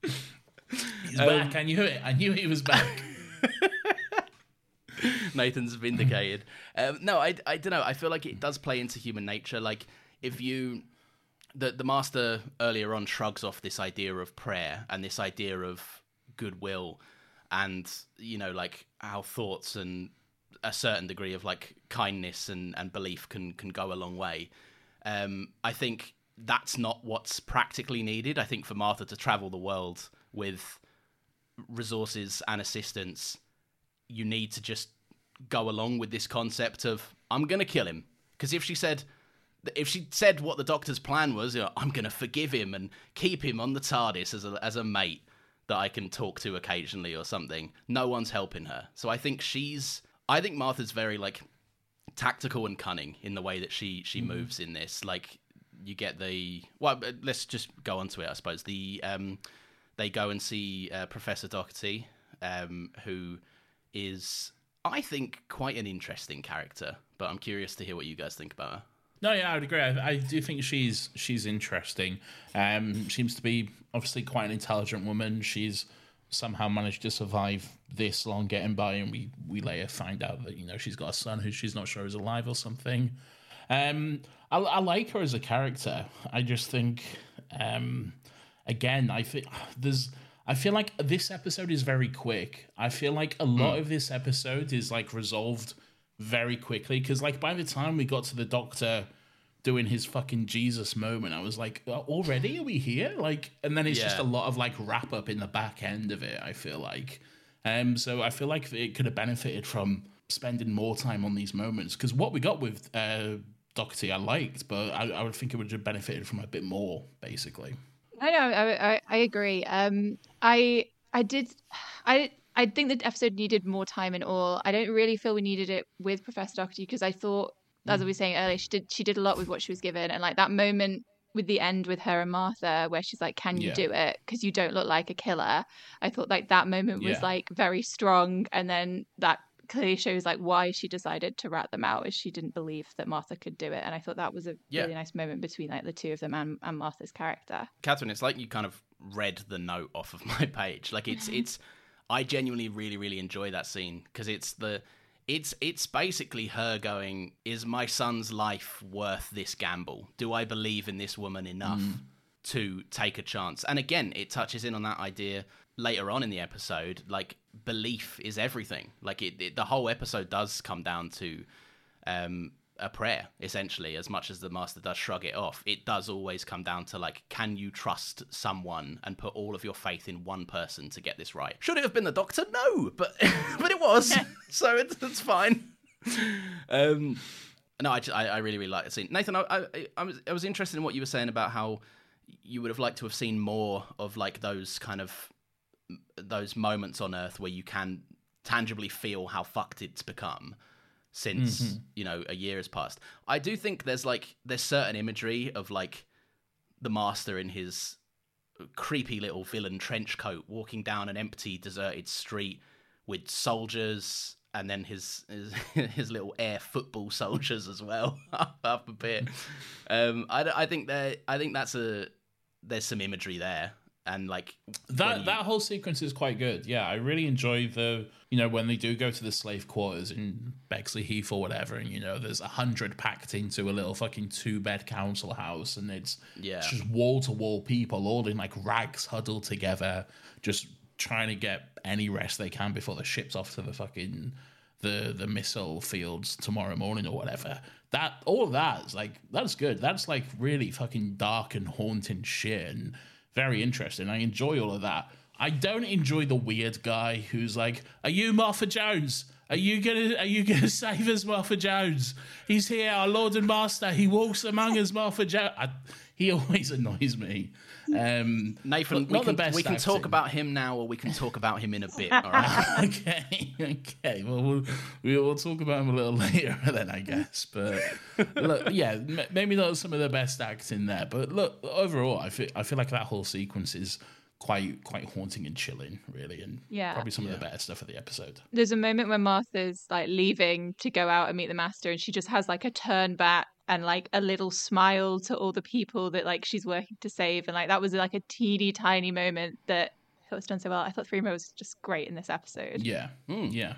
He's back. I knew it. I knew he was back. [LAUGHS] Nathan's vindicated. Um, no, I, I don't know. I feel like it does play into human nature. Like if you, the the master earlier on shrugs off this idea of prayer and this idea of goodwill, and you know like how thoughts and a certain degree of like kindness and, and belief can can go a long way. Um, I think that's not what's practically needed. I think for Martha to travel the world with resources and assistance you need to just go along with this concept of I'm gonna kill him because if she said if she said what the doctor's plan was, you know, I'm gonna forgive him and keep him on the TARDIS as a as a mate that I can talk to occasionally or something. No one's helping her, so I think she's I think Martha's very like tactical and cunning in the way that she she moves in this. Like you get the well, let's just go on to it. I suppose the um they go and see uh, Professor Docherty, um, who is, I think, quite an interesting character. But I'm curious to hear what you guys think about her. No, yeah, I would agree. I, I do think she's she's interesting. Um, seems to be obviously quite an intelligent woman. She's somehow managed to survive this long getting by, and we we later find out that you know she's got a son who she's not sure is alive or something. Um, I, I like her as a character. I just think, um, again, I think there's. I feel like this episode is very quick. I feel like a lot Hmm. of this episode is like resolved very quickly because like by the time we got to the doctor doing his fucking Jesus moment, I was like, "Uh, already are we here? Like, and then it's just a lot of like wrap up in the back end of it. I feel like, um, so I feel like it could have benefited from spending more time on these moments because what we got with uh, Docherty I liked, but I, I would think it would have benefited from a bit more, basically. I know. I, I, I agree. Um, I I did. I I think the episode needed more time in all. I don't really feel we needed it with Professor Doctor because I thought, as mm. I was saying earlier, she did she did a lot with what she was given, and like that moment with the end with her and Martha, where she's like, "Can you Yeah. do it? Because you don't look like a killer." I thought like that moment was Yeah. like very strong, and then that clearly shows like why she decided to rat them out is she didn't believe that Martha could do it and I thought that was a Yeah. really nice moment between like the two of them and, and Martha's character. Katherine, it's like you kind of read the note off of [LAUGHS] my page. Like it's it's I genuinely really really enjoy that scene because it's the it's it's basically her going, "Is my son's life worth this gamble? Do I believe in this woman enough to take a chance?" And again, it touches in on that idea later on in the episode. Like belief is everything. Like it, it the whole episode does come down to um, a prayer, essentially, as much as the master does shrug it off. It does always come down to like, can you trust someone and put all of your faith in one person to get this right? Should it have been the doctor? No, but [LAUGHS] but it was, so it's, it's fine. Um, no, I, I, I really really like the scene. Nathan, I, I I was I was interested in what you were saying about how you would have liked to have seen more of like those kind of those moments on Earth where you can tangibly feel how fucked it's become since you know a year has passed. I do think there's like there's certain imagery of like the master in his creepy little villain trench coat walking down an empty deserted street with soldiers and then his his, [LAUGHS] his little air football [LAUGHS] soldiers as well [LAUGHS] up a bit. Um, I, I think that I think that's a there's some imagery there and like That you- that whole sequence is quite good. Yeah, I really enjoy the you know when they do go to the slave quarters in Bexleyheath or whatever, and you know there's a hundred packed into a little fucking two bed council house, and it's Yeah. it's just wall to wall people all in like rags huddled together, just trying to get any rest they can before the ship's off to the fucking the the missile fields tomorrow morning or whatever. That all of that is like that's good. That's like really fucking dark and haunting shit and very interesting. I enjoy all of that. I don't enjoy the weird guy who's like, "Are you Martha Jones? Are you gonna Are you gonna [LAUGHS] save us, Martha Jones? He's here, our Lord and Master. He walks among us, Martha Jones." He always [LAUGHS] annoys me. Um, Nathan, not we the can, best we can talk about him now, or we can talk about him in a bit. All right. [LAUGHS] okay, okay. Well, we'll we'll talk about him a little [LAUGHS] later then, I guess. But look, yeah, m- maybe not some of the best acting there, but look, overall, I feel I feel like that whole sequence is quite quite haunting and chilling, really, and Yeah. probably some of the better stuff of the episode. There's a moment when Martha's like leaving to go out and meet the master, and she just has like a turn back and like a little smile to all the people that like she's working to save, and like that was like a teeny tiny moment that I thought was done so well. I thought Freema was just great in this episode. Yeah, hmm. yeah,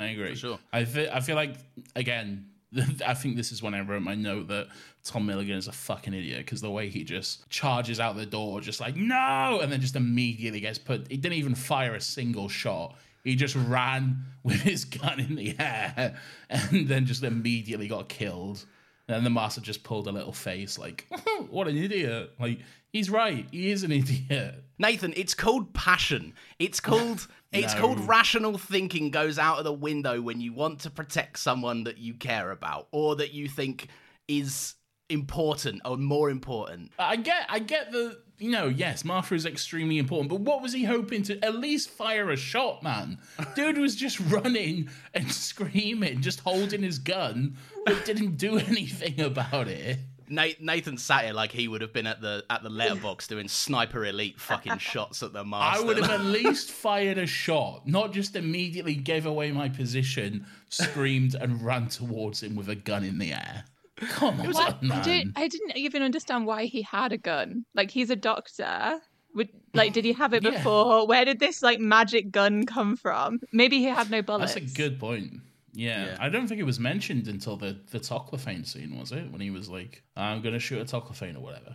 I agree. For sure. I feel I feel like again. [LAUGHS] I think this is when I wrote my note that Tom Milligan is a fucking idiot because the way he just charges out the door, just like no, and then just immediately gets put. He didn't even fire a single shot. He just ran [LAUGHS] with his gun in the air [LAUGHS] and then just immediately got killed. And the master just pulled a little face, like, [LAUGHS] "What an idiot!" Like he's right. He is an [LAUGHS] idiot. Nathan, it's called passion. It's called [LAUGHS] it's No. called rational thinking goes out of the window when you want to protect someone that you care about or that you think is important or more important. I get, I get the, you know, yes, Martha is extremely important, but what was he hoping to at least fire a shot, man? [LAUGHS] Dude was just running and screaming, just holding his gun, but didn't do [LAUGHS] anything about it. Nathan sat here like he would have been at the at the letterbox doing sniper elite fucking [LAUGHS] shots at the master. I would have at least fired a shot, not just immediately gave away my position, screamed and ran towards him with a gun in the air. Come on, What? I, don't, I didn't even understand why he had a gun. Like he's a doctor. Would, like, did he have it Yeah. before? Where did this like magic gun come from? Maybe he had no bullets. That's a good point. Yeah, Yeah. I don't think it was mentioned until the the Toclafane scene, was it? When he was like, "I'm gonna shoot a Toclafane or whatever."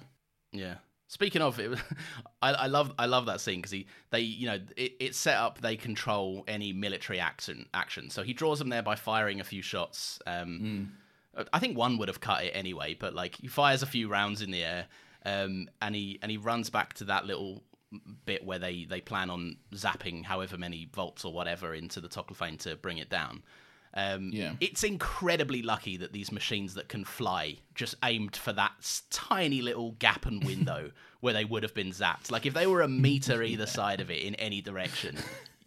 Yeah. Speaking of it, [LAUGHS] I, I love I love that scene because he they you know it, it's set up they control any military action action. So he draws them there by firing a few shots. Um, I think one would have cut it anyway, but like he fires a few rounds in the air, um, and he and he runs back to that little bit where they they plan on zapping however many volts or whatever into the Toclafane to bring it down. Um, Yeah. It's incredibly lucky that these machines that can fly just aimed for that tiny little gap and window [LAUGHS] where they would have been zapped. Like if they were a meter [LAUGHS] either side of it in any direction,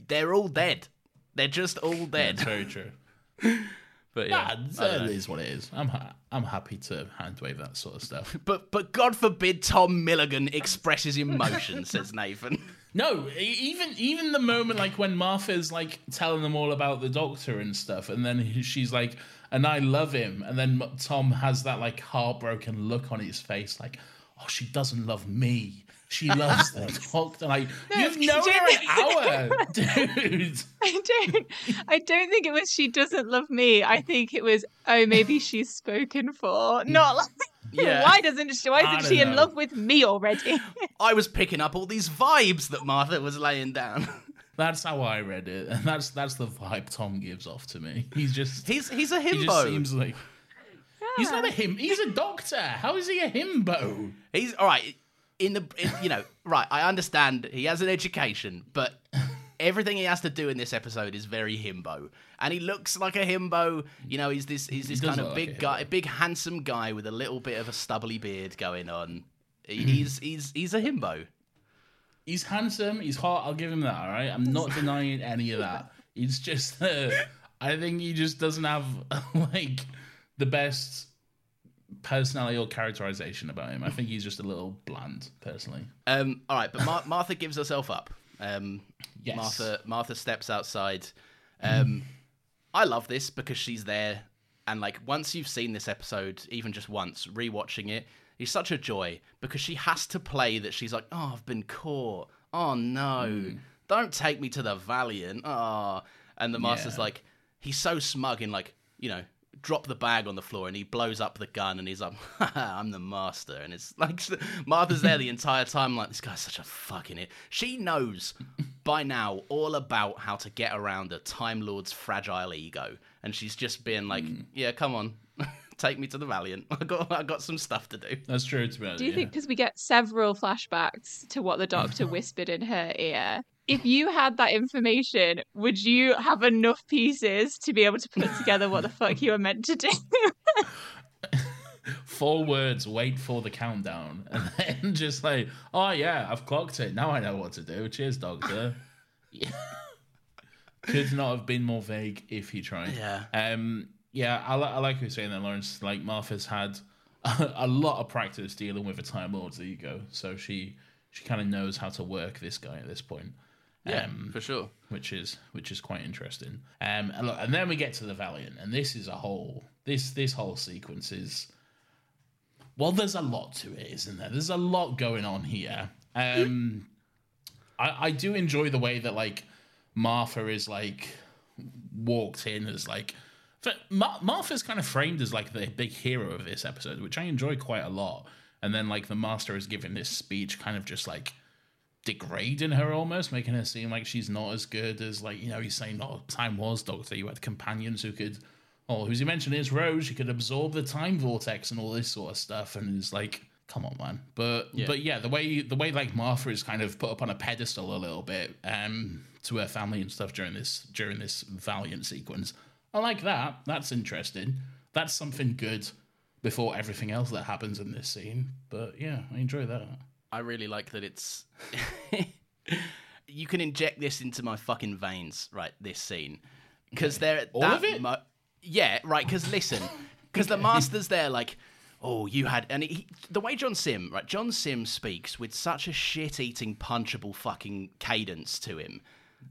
they're all dead. They're just all dead. That's very true. [LAUGHS] But yeah, Yeah, I know. is what it is. I'm ha- I'm happy to hand wave that sort of stuff. [LAUGHS] but but God forbid Tom Milligan expresses emotion, says Nathan. [LAUGHS] No, even even the moment like when Martha's like telling them all about the doctor and stuff, and then she's like, "And I love him," and then Tom has that like heartbroken look on his face, like, "Oh, she doesn't love me. She loves the doctor." Like you've known her an hour, [LAUGHS] dude. I don't. I don't think it was she doesn't love me. I think it was oh maybe she's spoken for. Not [LAUGHS] like Yeah. why doesn't she? Why isn't she don't in love with me already? [LAUGHS] I was picking up all these vibes that Martha was laying down. That's how I read it, and that's that's the vibe Tom gives off to me. He's just He's he's a himbo. he just seems like he's not a him. He's a doctor. How is he a himbo? He's all right. In the, in, you know, right. I understand he has an education, but everything he has to do in this episode is very himbo, and he looks like a himbo. You know, he's this, he's this does kind of like big a guy, a big handsome guy with a little bit of a stubbly beard going on. Hmm. He's he's he's a himbo. He's handsome. He's hot. I'll give him that. All right. I'm not denying any of that. He's just. Uh, [LAUGHS] I think he just doesn't have [LAUGHS] like the best personality or characterization about him. I think he's just a little bland, personally. Um, all right, but Mar- [LAUGHS] Martha gives herself up. Um, Yes. Martha Martha steps outside. Um, [LAUGHS] I love this because she's there, and like once you've seen this episode, even just once, rewatching it, it's such a joy because she has to play that she's like, oh, I've been caught. Oh no, don't take me to the Valiant. Oh, and the master's Yeah. like, he's so smug and like, you know. Drop the bag on the floor and he blows up the gun and he's like, [LAUGHS] I'm the master. And it's like [LAUGHS] Martha's there the entire time, like, this guy's such a fucking it. She knows by now all about how to get around a Time Lord's fragile ego. And she's just being like, hmm. yeah, come on, [LAUGHS] take me to the Valiant. I got, I got some stuff to do. That's true. To be honest, Do you yeah. think because we get several flashbacks to what the doctor whispered in her ear? If you had that information, would you have enough pieces to be able to put together what the fuck you were meant to do? [LAUGHS] four words? Wait for the countdown, [LAUGHS] and then just like, oh yeah, I've clocked it. Now I know what to do. Cheers, doctor. Yeah. [LAUGHS] Could not have been more vague if he tried. Yeah. Um. Yeah, I, li- I like what you're saying there, Laurence. Like Martha's had a, a lot of practice dealing with a Time Lord's ego, so she she kind of knows how to work this guy at this point. Yeah, Um, for sure. which is which is quite interesting. Um, and, look, and then we get to the Valiant, and this is a whole this this whole sequence is well, there's a lot to it, isn't there? There's a lot going on here. Um, I I do enjoy the way that like Martha is like walked in as like. Mar- Martha's kind of framed as like the big hero of this episode, which I enjoy quite a lot. And then like the master is giving this speech, kind of just like degrading her almost, making her seem like she's not as good as like you know he's saying, "Oh, time was Doctor. You had companions who could." Oh, who's he mentioned is Rose. She could absorb the time vortex and all this sort of stuff, and it's like, come on, man. But but yeah, the way the way like Martha is kind of put up on a pedestal a little bit um, to her family and stuff during this during this Valiant sequence. I like that. That's interesting. That's something good before everything else that happens in this scene. But yeah, I enjoy that. I really like that it's. [LAUGHS] you can inject this into my fucking veins, right? This scene, because they're All that of it? mo- yeah, right. Because listen, [LAUGHS] because the master's there, like, oh, you had, and he, the way John Simm, right? John Simm speaks with such a shit-eating, punchable fucking cadence to him.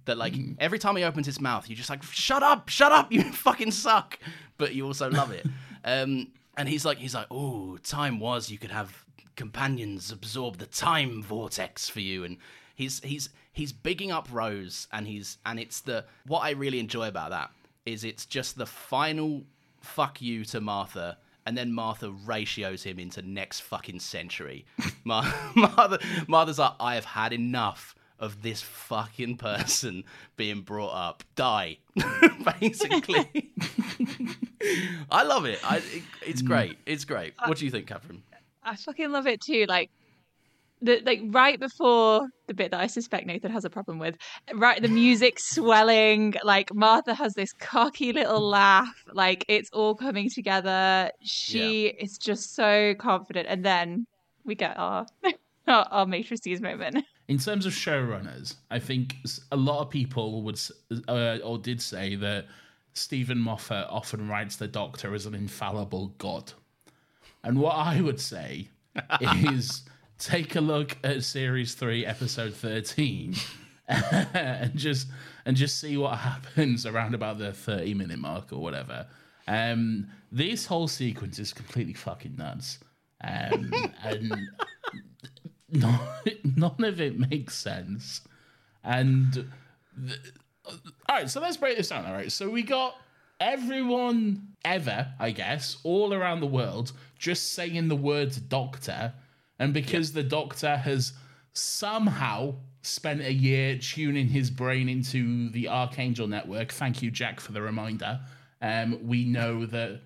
That like Mm. every time he opens his mouth, you're just like, "Shut up, shut up, [LAUGHS] you fucking suck," but you also love it. Um, and he's like, he's like, "Oh, time was you could have companions absorb the time vortex for you, and he's he's he's bigging up Rose, and he's and it's the what I really enjoy about that is it's just the final fuck you to Martha. And then Martha ratios him into next fucking century. [LAUGHS] Mar- Martha, Martha's like, I have had enough of this fucking person being brought up. Die, [LAUGHS] basically. [LAUGHS] I love it. I, it. It's mm. great. It's great. What do you think, Katherine? I fucking love it too. Like the like right before the bit that I suspect Nathan has a problem with, right the music swelling, like Martha has this cocky little laugh, like it's all coming together. She is just so confident, and then we get our [LAUGHS] our, our matrices moment. In terms of showrunners, I think a lot of people would uh, or did say that Steven Moffat often writes the Doctor as an infallible god. And what I would say [LAUGHS] is take a look at series 3 episode 13 [LAUGHS] and just and just see what happens around about the 30 minute mark or whatever. Um this whole sequence is completely fucking nuts. Um [LAUGHS] and none, none of it makes sense. And th- all right, so let's break this down. All right, so we got everyone ever, I guess, all around the world just saying the words doctor, and because the doctor has somehow spent a year tuning his brain into the Archangel network. Thank you, Jack, for the reminder. Um, we know that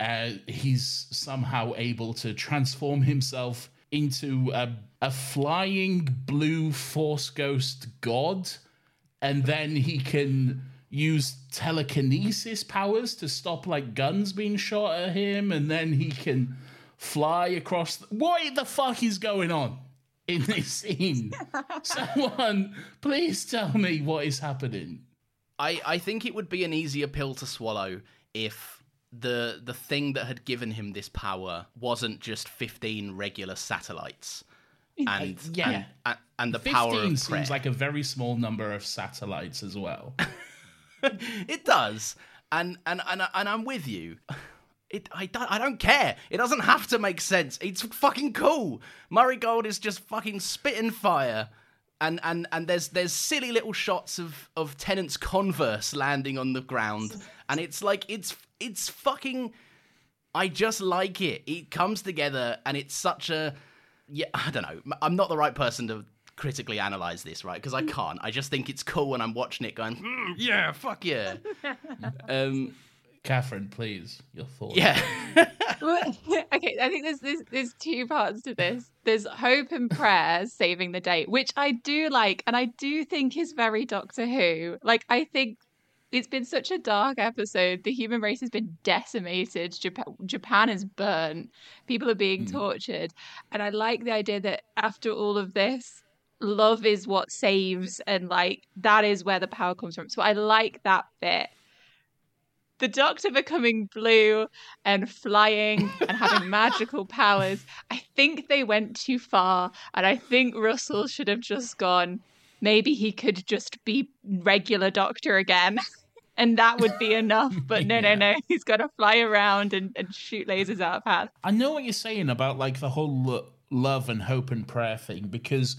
uh, he's somehow able to transform himself into a, a flying blue force ghost god, and then he can use telekinesis powers to stop like guns being shot at him, and then he can fly across. The- what the fuck is going on in this scene? [LAUGHS] Someone, please tell me what is happening. I, I think it would be an easier pill to swallow if the the thing that had given him this power wasn't just 15 regular satellites and yeah. and, and, and the 15 power of seems like a very small number of satellites as well. [LAUGHS] [LAUGHS] it does. And and and, and i'm with you. It I don't, I don't care. It doesn't have to make sense. It's fucking cool. Murray gold is just fucking spitting fire. And and and there's there's silly little shots of of Tennant's converse landing on the ground. And it's like it's it's fucking I just like it. It comes together and it's such a yeah, [LAUGHS] I don't know. I'm not the right person to critically analyze this, right? Because I can't. I just think it's cool when I'm watching it going, "Hmm, yeah, fuck yeah. [LAUGHS] um Katherine, please, your thoughts. yeah. [LAUGHS] Well, [LAUGHS] okay, I think there's, there's there's two parts to this. There's hope and prayer saving the day, which I do like, and I do think is very Doctor Who. Like I think it's been such a dark episode. The human race has been decimated. Japan, Japan is burnt. People are being tortured, and I like the idea that after all of this, love is what saves, and like that is where the power comes from. So I like that bit the doctor becoming blue and flying and having [LAUGHS] magical powers. I think they went too far, and I think Russell should have just gone. Maybe he could just be regular doctor again. [LAUGHS] And that would be enough. But no, no, no. He's got to fly around and, and shoot lasers out of path. I know what you're saying about like the whole lo- love and hope and prayer thing because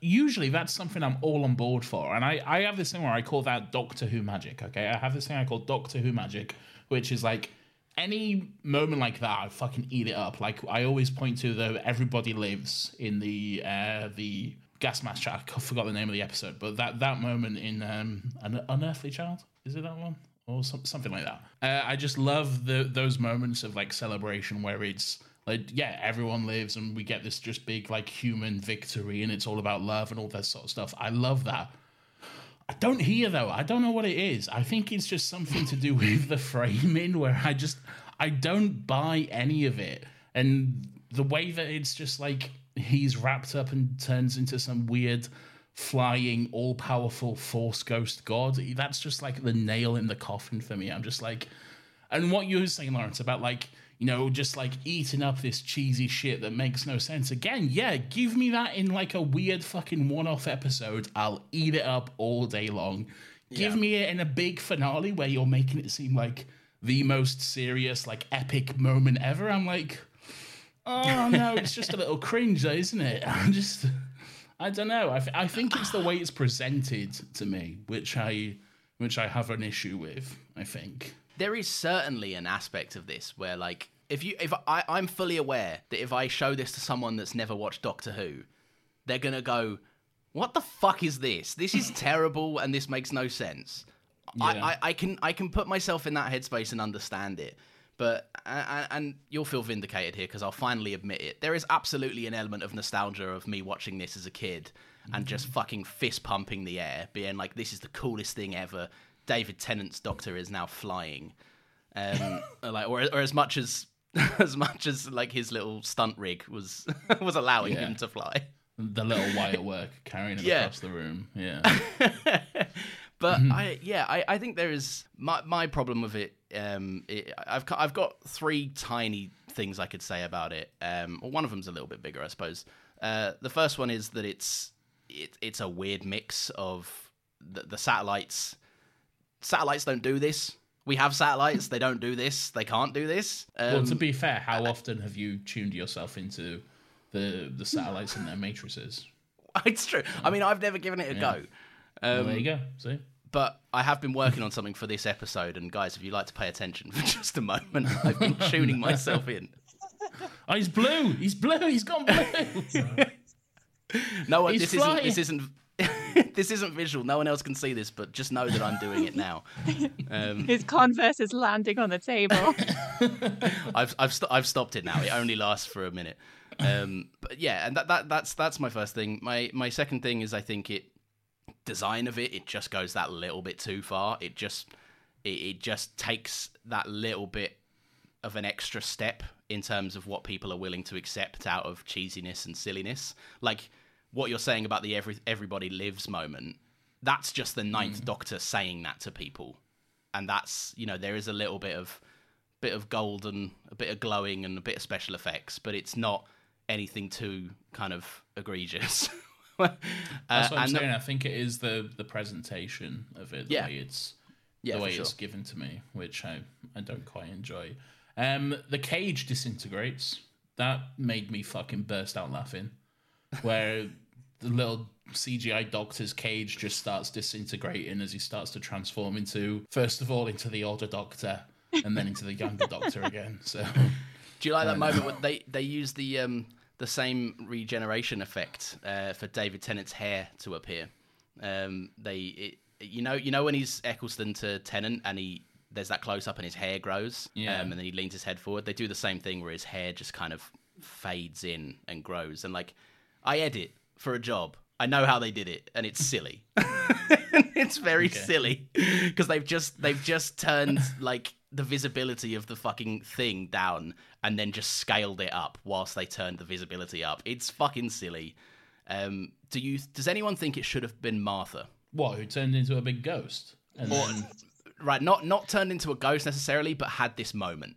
usually that's something I'm all on board for. And I, I have this thing where I call that Doctor Who magic. Okay, I have this thing I call Doctor Who magic, which is like any moment like that, I fucking eat it up. Like I always point to the Everybody Lives in the uh, the gas mask chat. I forgot the name of the episode, but that that moment in um, an unearthly child is it that one or some, something like that. Uh, I just love the those moments of like celebration where it's like yeah everyone lives and we get this just big like human victory and it's all about love and all that sort of stuff. I love that. I don't hear though. I don't know what it is. I think it's just something to do [LAUGHS] with the framing where I just I don't buy any of it. And the way that it's just like he's wrapped up and turns into some weird flying all powerful force ghost god. That's just like the nail in the coffin for me. I'm just like and what you were saying, Laurence, about like, you know, just like eating up this cheesy shit that makes no sense. Again, yeah, give me that in like a weird fucking one off episode. I'll eat it up all day long. Give me it in a big finale where you're making it seem like the most serious, like epic moment ever. I'm like, Oh no, [LAUGHS] it's just a little cringe, though, isn't it? [LAUGHS] I'm just, I don't know. I, I think it's the way it's presented to me, which I, which I have an issue with. I think. There is certainly an aspect of this where like if you if I I'm fully aware that if I show this to someone that's never watched Doctor Who, they're gonna go, "What the fuck is this? This is [LAUGHS] terrible and this makes no sense." Yeah. I, I I can I can put myself in that headspace and understand it. But and, and you'll feel vindicated here because I'll finally admit it. There is absolutely an element of nostalgia of me watching this as a kid and just mm-hmm. fucking fist pumping the air, being like, "This is the coolest thing ever." David Tennant's Doctor is now flying, um, [LAUGHS] like or, or as much as [LAUGHS] as much as like his little stunt rig was [LAUGHS] was allowing Yeah. him to fly. The little wire work carrying it Yeah. across the room. Yeah. But I, yeah, I, I think there is my my problem with it. Um, it, I've got- I've got three tiny things I could say about it. Um, well, one of them's a little bit bigger, I suppose. Uh, the first one is that it's it, it's a weird mix of the, the satellites. Satellites don't do this. We have satellites. they don't do this. They can't do this. Um, well, to be fair, how often have you tuned yourself into the the satellites and their matrices? [LAUGHS] it's true. I mean, I've never given it a go. Well, Um, there you go. See. but I have been working on something for this episode, and guys, if you'd like to pay attention for [LAUGHS] just a moment, I've been [LAUGHS] tuning myself in. Oh, he's blue. He's blue. He's gone blue. No. He's This isn't. This isn't. [LAUGHS] this isn't visual. No one else can see this, but just know that I'm doing it now. Um, [LAUGHS] His Converse is landing on the table. [LAUGHS] I've I've st- I've stopped it now. It only lasts for a minute. Um, but yeah, and that, that that's that's my first thing. My my second thing is I think it design of it it just goes that little bit too far. It just it, it just takes that little bit of an extra step in terms of what people are willing to accept out of cheesiness and silliness. Like what you're saying about the every everybody lives moment. That's just the ninth Doctor saying that to people, and that's you know there is a little bit of bit of gold and a bit of glowing and a bit of special effects, but it's not anything too kind of egregious. [LAUGHS] Uh, That's what I'm and the- saying. I think it is the the presentation of it, the Yeah. way it's Yeah, the way sure. it's given to me, which I I don't quite enjoy. Um, the cage disintegrates. That made me fucking burst out laughing. Where the little CGI doctor's cage just starts disintegrating as he starts to transform into first of all into the older doctor and then into the younger doctor [LAUGHS] again. So Do you like that moment when they they use the um the same regeneration effect uh, for David Tennant's hair to appear? Um, they it, you know you know when he's Eccleston to Tennant and he there's that close up and his hair grows, Yeah. um, and then he leans his head forward. They do the same thing where his hair just kind of fades in and grows. And like, I edit for a job. I know how they did it, and it's silly. [LAUGHS] it's very silly because they've just they've just turned like the visibility of the fucking thing down and then just scaled it up whilst they turned the visibility up. It's fucking silly. Um, do you? Does anyone think it should have been Martha? what? Who turned into a big ghost? And Or, then [LAUGHS] right, not not turned into a ghost necessarily, but had this moment.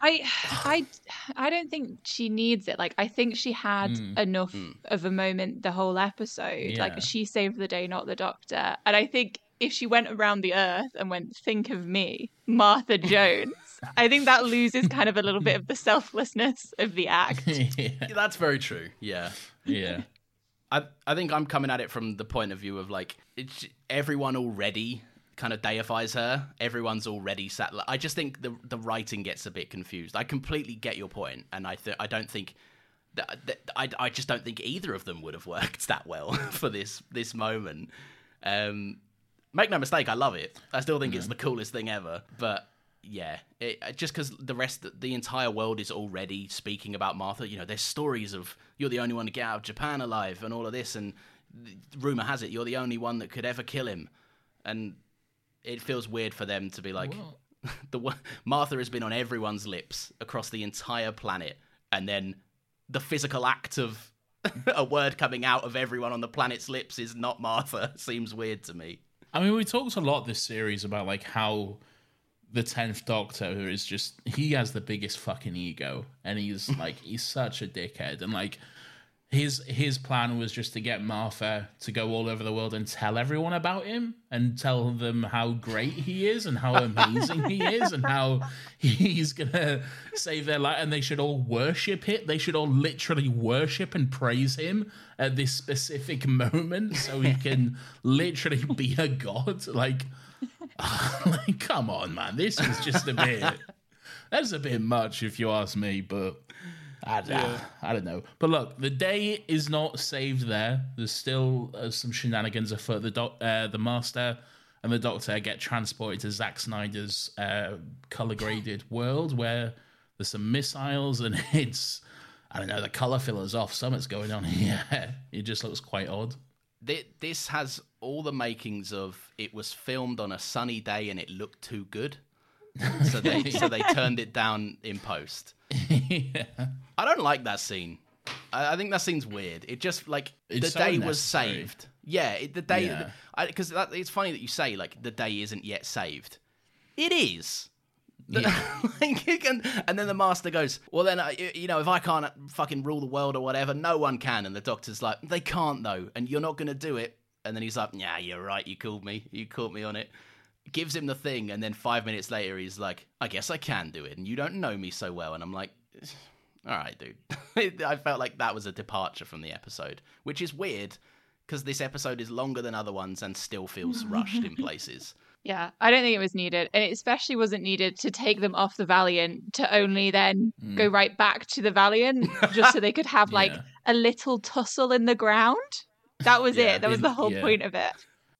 I, [SIGHS] I, I don't think she needs it. Like, I think she had hmm. enough hmm. of a moment the whole episode. Yeah. Like, she saved the day, not the doctor. And I think if she went around the earth and went, "Think of me, Martha [LAUGHS] Jones," I think that loses kind of a little bit of the selflessness of the act. [LAUGHS] yeah, That's very true. Yeah. yeah. I I think I'm coming at it from the point of view of like it's, everyone already kind of deifies her. Everyone's already sat. I just think the the writing gets a bit confused. I completely get your point, and I th- I don't think. That, that, I, I just don't think either of them would have worked [LAUGHS] that well [LAUGHS] for this this moment. Um, make no mistake, I love it. I still think it's the coolest thing ever. But yeah, it, just because the rest, the entire world is already speaking about Martha. You know, there's stories of you're the only one to get out of Japan alive, and all of this, and rumor has it you're the only one that could ever kill him, and it feels weird for them to be like, [LAUGHS] the wo- Martha has been on everyone's lips across the entire planet, and then the physical act of [LAUGHS] a word coming out of everyone on the planet's lips is not Martha. [LAUGHS] Seems weird to me. I mean, we talked a lot this series about like how the tenth Doctor is just he has the biggest fucking ego, and he's like he's such a dickhead, and like his his plan was just to get Martha to go all over the world and tell everyone about him and tell them how great he is and how amazing he is and how he's gonna save their life and they should all worship it. They should all literally worship and praise him at this specific moment so he can [LAUGHS] literally be a god. Like, [LAUGHS] like come on, man, this is just a bit. That's a bit much if you ask me, but I, I, I don't know. But look, the day is not saved there. There's still uh, some shenanigans afoot. The doc, uh, the master and the doctor get transported to Zack Snyder's uh, color graded [LAUGHS] world where there's some missiles and [LAUGHS] it's I don't know. The color filler's off. Something's going on [LAUGHS] here. It just looks quite odd. This has all the makings of it was filmed on a sunny day and it looked too good. So they [LAUGHS] so they turned it down in post. yeah. I don't like that scene. I, I think that scene's weird. It just like It's the so day was saved. Yeah, it, the day Yeah. because it's funny that you say like the day isn't yet saved. It is. Yeah. [LAUGHS] like, can, and then the master goes, "Well, then, uh, you, you know, if I can't fucking rule the world or whatever, no one can." And the doctor's like, "They can't though, and you're not going to do it." And then he's like, "Yeah, you're right. You called me. You caught me on it." Gives him the thing, and then five minutes later, he's like, "I guess I can do it, and you don't know me so well." And I'm like, "All right, dude." [LAUGHS] I felt like that was a departure from the episode, which is weird because this episode is longer than other ones and still feels [LAUGHS] rushed in places. Yeah, I don't think it was needed. And it especially wasn't needed to take them off the Valiant to only then mm. go right back to the Valiant just so they could [LAUGHS] have like Yeah. a little tussle in the ground. That was Yeah, it. That was in- the whole yeah. point of it.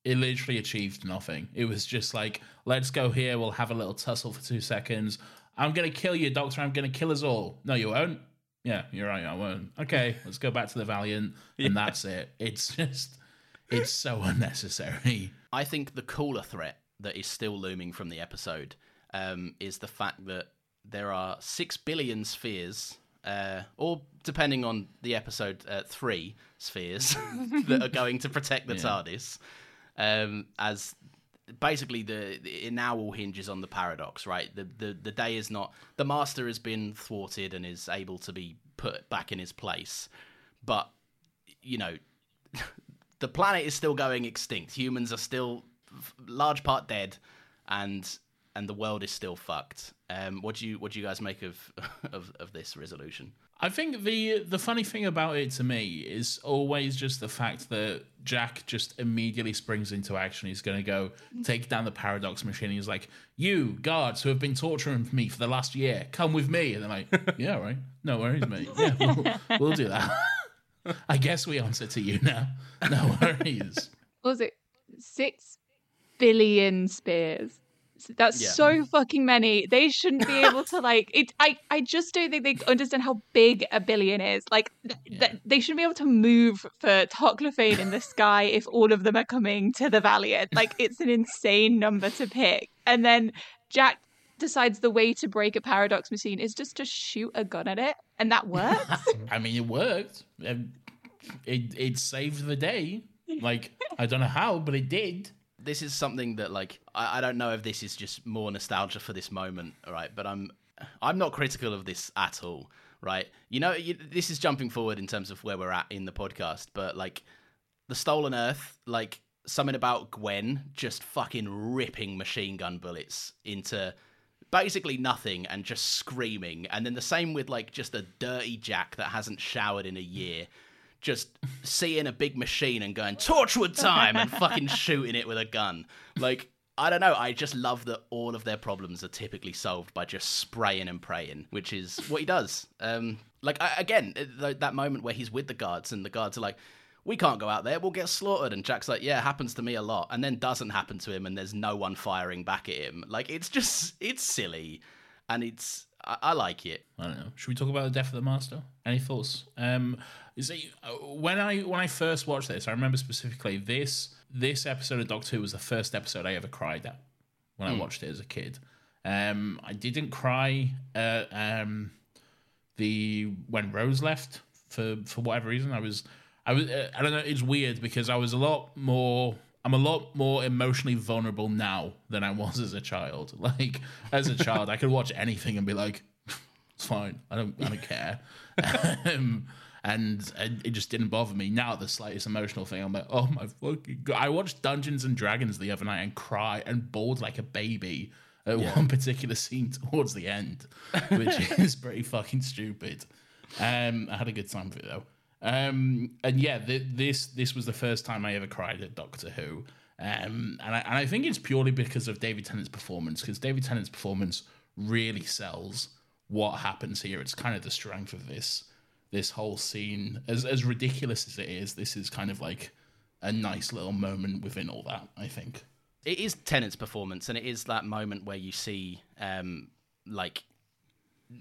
It literally achieved nothing. It was just like, let's go here, we'll have a little tussle for two seconds. I'm gonna kill you, Doctor. I'm gonna kill us all. No, you won't. Yeah, you're right. I won't. Okay, [LAUGHS] let's go back to the Valiant, and that's it. It's just, it's so [LAUGHS] unnecessary. I think the cooler threat that is still looming from the episode um, is the fact that there are six billion spheres, uh, or depending on the episode, uh, three spheres [LAUGHS] that are going to protect the TARDIS. Um, as basically the it now all hinges on the paradox, right? The the the day is not the master has been thwarted and is able to be put back in his place, but you know [LAUGHS] the planet is still going extinct. Humans are still large part dead, and and the world is still fucked. Um, what do you what do you guys make of [LAUGHS] of, of this resolution? I think the the funny thing about it to me is always just the fact that Jack just immediately springs into action. He's going to go take down the paradox machine. He's like, "You guards who have been torturing me for the last year, come with me." And they're like, [LAUGHS] "Yeah, right. no worries, mate. Yeah, we'll, we'll do that." [LAUGHS] I guess we answer to you now. No worries. What [LAUGHS] was it? Six billion spears. That's Yeah. so fucking many. They shouldn't be able to [LAUGHS] like it. I I just don't think they understand how big a billion is. Like th- th- they shouldn't be able to move for Toclafane in the sky if all of them are coming to the Valiant. [LAUGHS] Like it's an insane number to pick. And then Jack decides the way to break a paradox machine is just to shoot a gun at it, and that [LAUGHS] works. I mean, it worked. It it saved the day. Like I don't know how, but it did. This is something that like I, I don't know if this is just more nostalgia for this moment, right? But I'm I'm not critical of this at all, right? You know, you, this is jumping forward in terms of where we're at in the podcast, but like the Stolen Earth, like something about Gwen just fucking ripping machine gun bullets into basically nothing and just screaming. And then the same with like just a dirty Jack that hasn't showered in a year, just seeing a big machine and going Torchwood time and fucking shooting it with a gun. Like I don't know. I just love that all of their problems are typically solved by just spraying and praying, which is what he does. Um, like I, again, th- that moment where he's with the guards and the guards are like, "We can't go out there. We'll get slaughtered." And Jack's like, "Yeah, happens to me a lot," and then doesn't happen to him, and there's no one firing back at him. Like it's just it's silly, and it's I, I like it. I don't know. Should we talk about the death of the master? Any thoughts? Um, is uh, when I when I first watched this, I remember specifically this this episode of Doctor Who was the first episode I ever cried at when I watched it as a kid. Um, I didn't cry uh, um, the when Rose left for for whatever reason. I was I was uh, I don't know. It's weird because I was a lot more. I'm a lot more emotionally vulnerable now than I was as a child. [LAUGHS] Like as a child, I could watch anything and be like, "It's fine. I don't. I don't care." [LAUGHS] um, and it just didn't bother me. Now, the slightest emotional thing, I'm like, "Oh my fucking god!" I watched Dungeons and Dragons the other night and cry and bawled like a baby at one particular scene towards the end, which [LAUGHS] is pretty fucking stupid. Um, I had a good time with it though. Um, and yeah, th- this this was the first time I ever cried at Doctor Who, um, and I, and I think it's purely because of David Tennant's performance. Because David Tennant's performance really sells what happens here. It's kind of the strength of this this whole scene. As as ridiculous as it is, this is kind of like a nice little moment within all that. I think. It is Tennant's performance, and it is that moment where you see, um, like,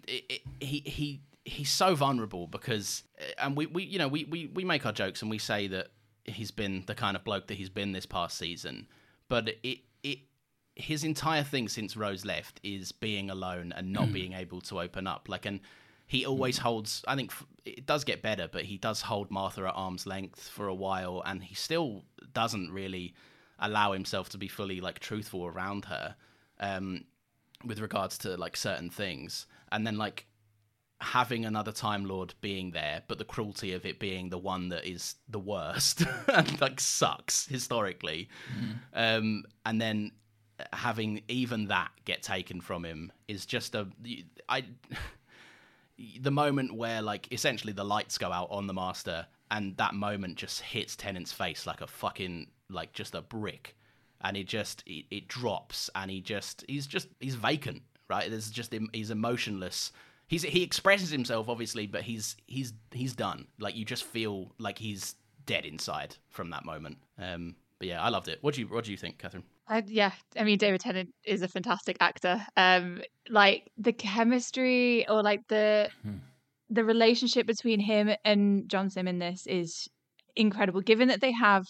it, it, he he he's so vulnerable because, and we, we you know we, we we make our jokes and we say that he's been the kind of bloke that he's been this past season, but it it his entire thing since Rose left is being alone and not being able to open up. Like, and he always holds. I think it does get better, but he does hold Martha at arm's length for a while, and he still doesn't really allow himself to be fully like truthful around her um, with regards to like certain things, and then like having another Time Lord being there, but the cruelty of it being the one that is the worst [LAUGHS] and like sucks historically, um, and then having even that get taken from him is just a I. the moment where like essentially the lights go out on the master and that moment just hits Tennant's face like a fucking like just a brick. And it just it, it drops and he just he's just he's vacant right? There's just he's emotionless. He's he expresses himself obviously but he's he's he's done. Like you just feel like he's dead inside from that moment. Um but yeah I loved it. What do you what do you think Katherine I, yeah, I mean David Tennant is a fantastic actor. Um, like the chemistry or like the the relationship between him and John Simm in this is incredible. Given that they have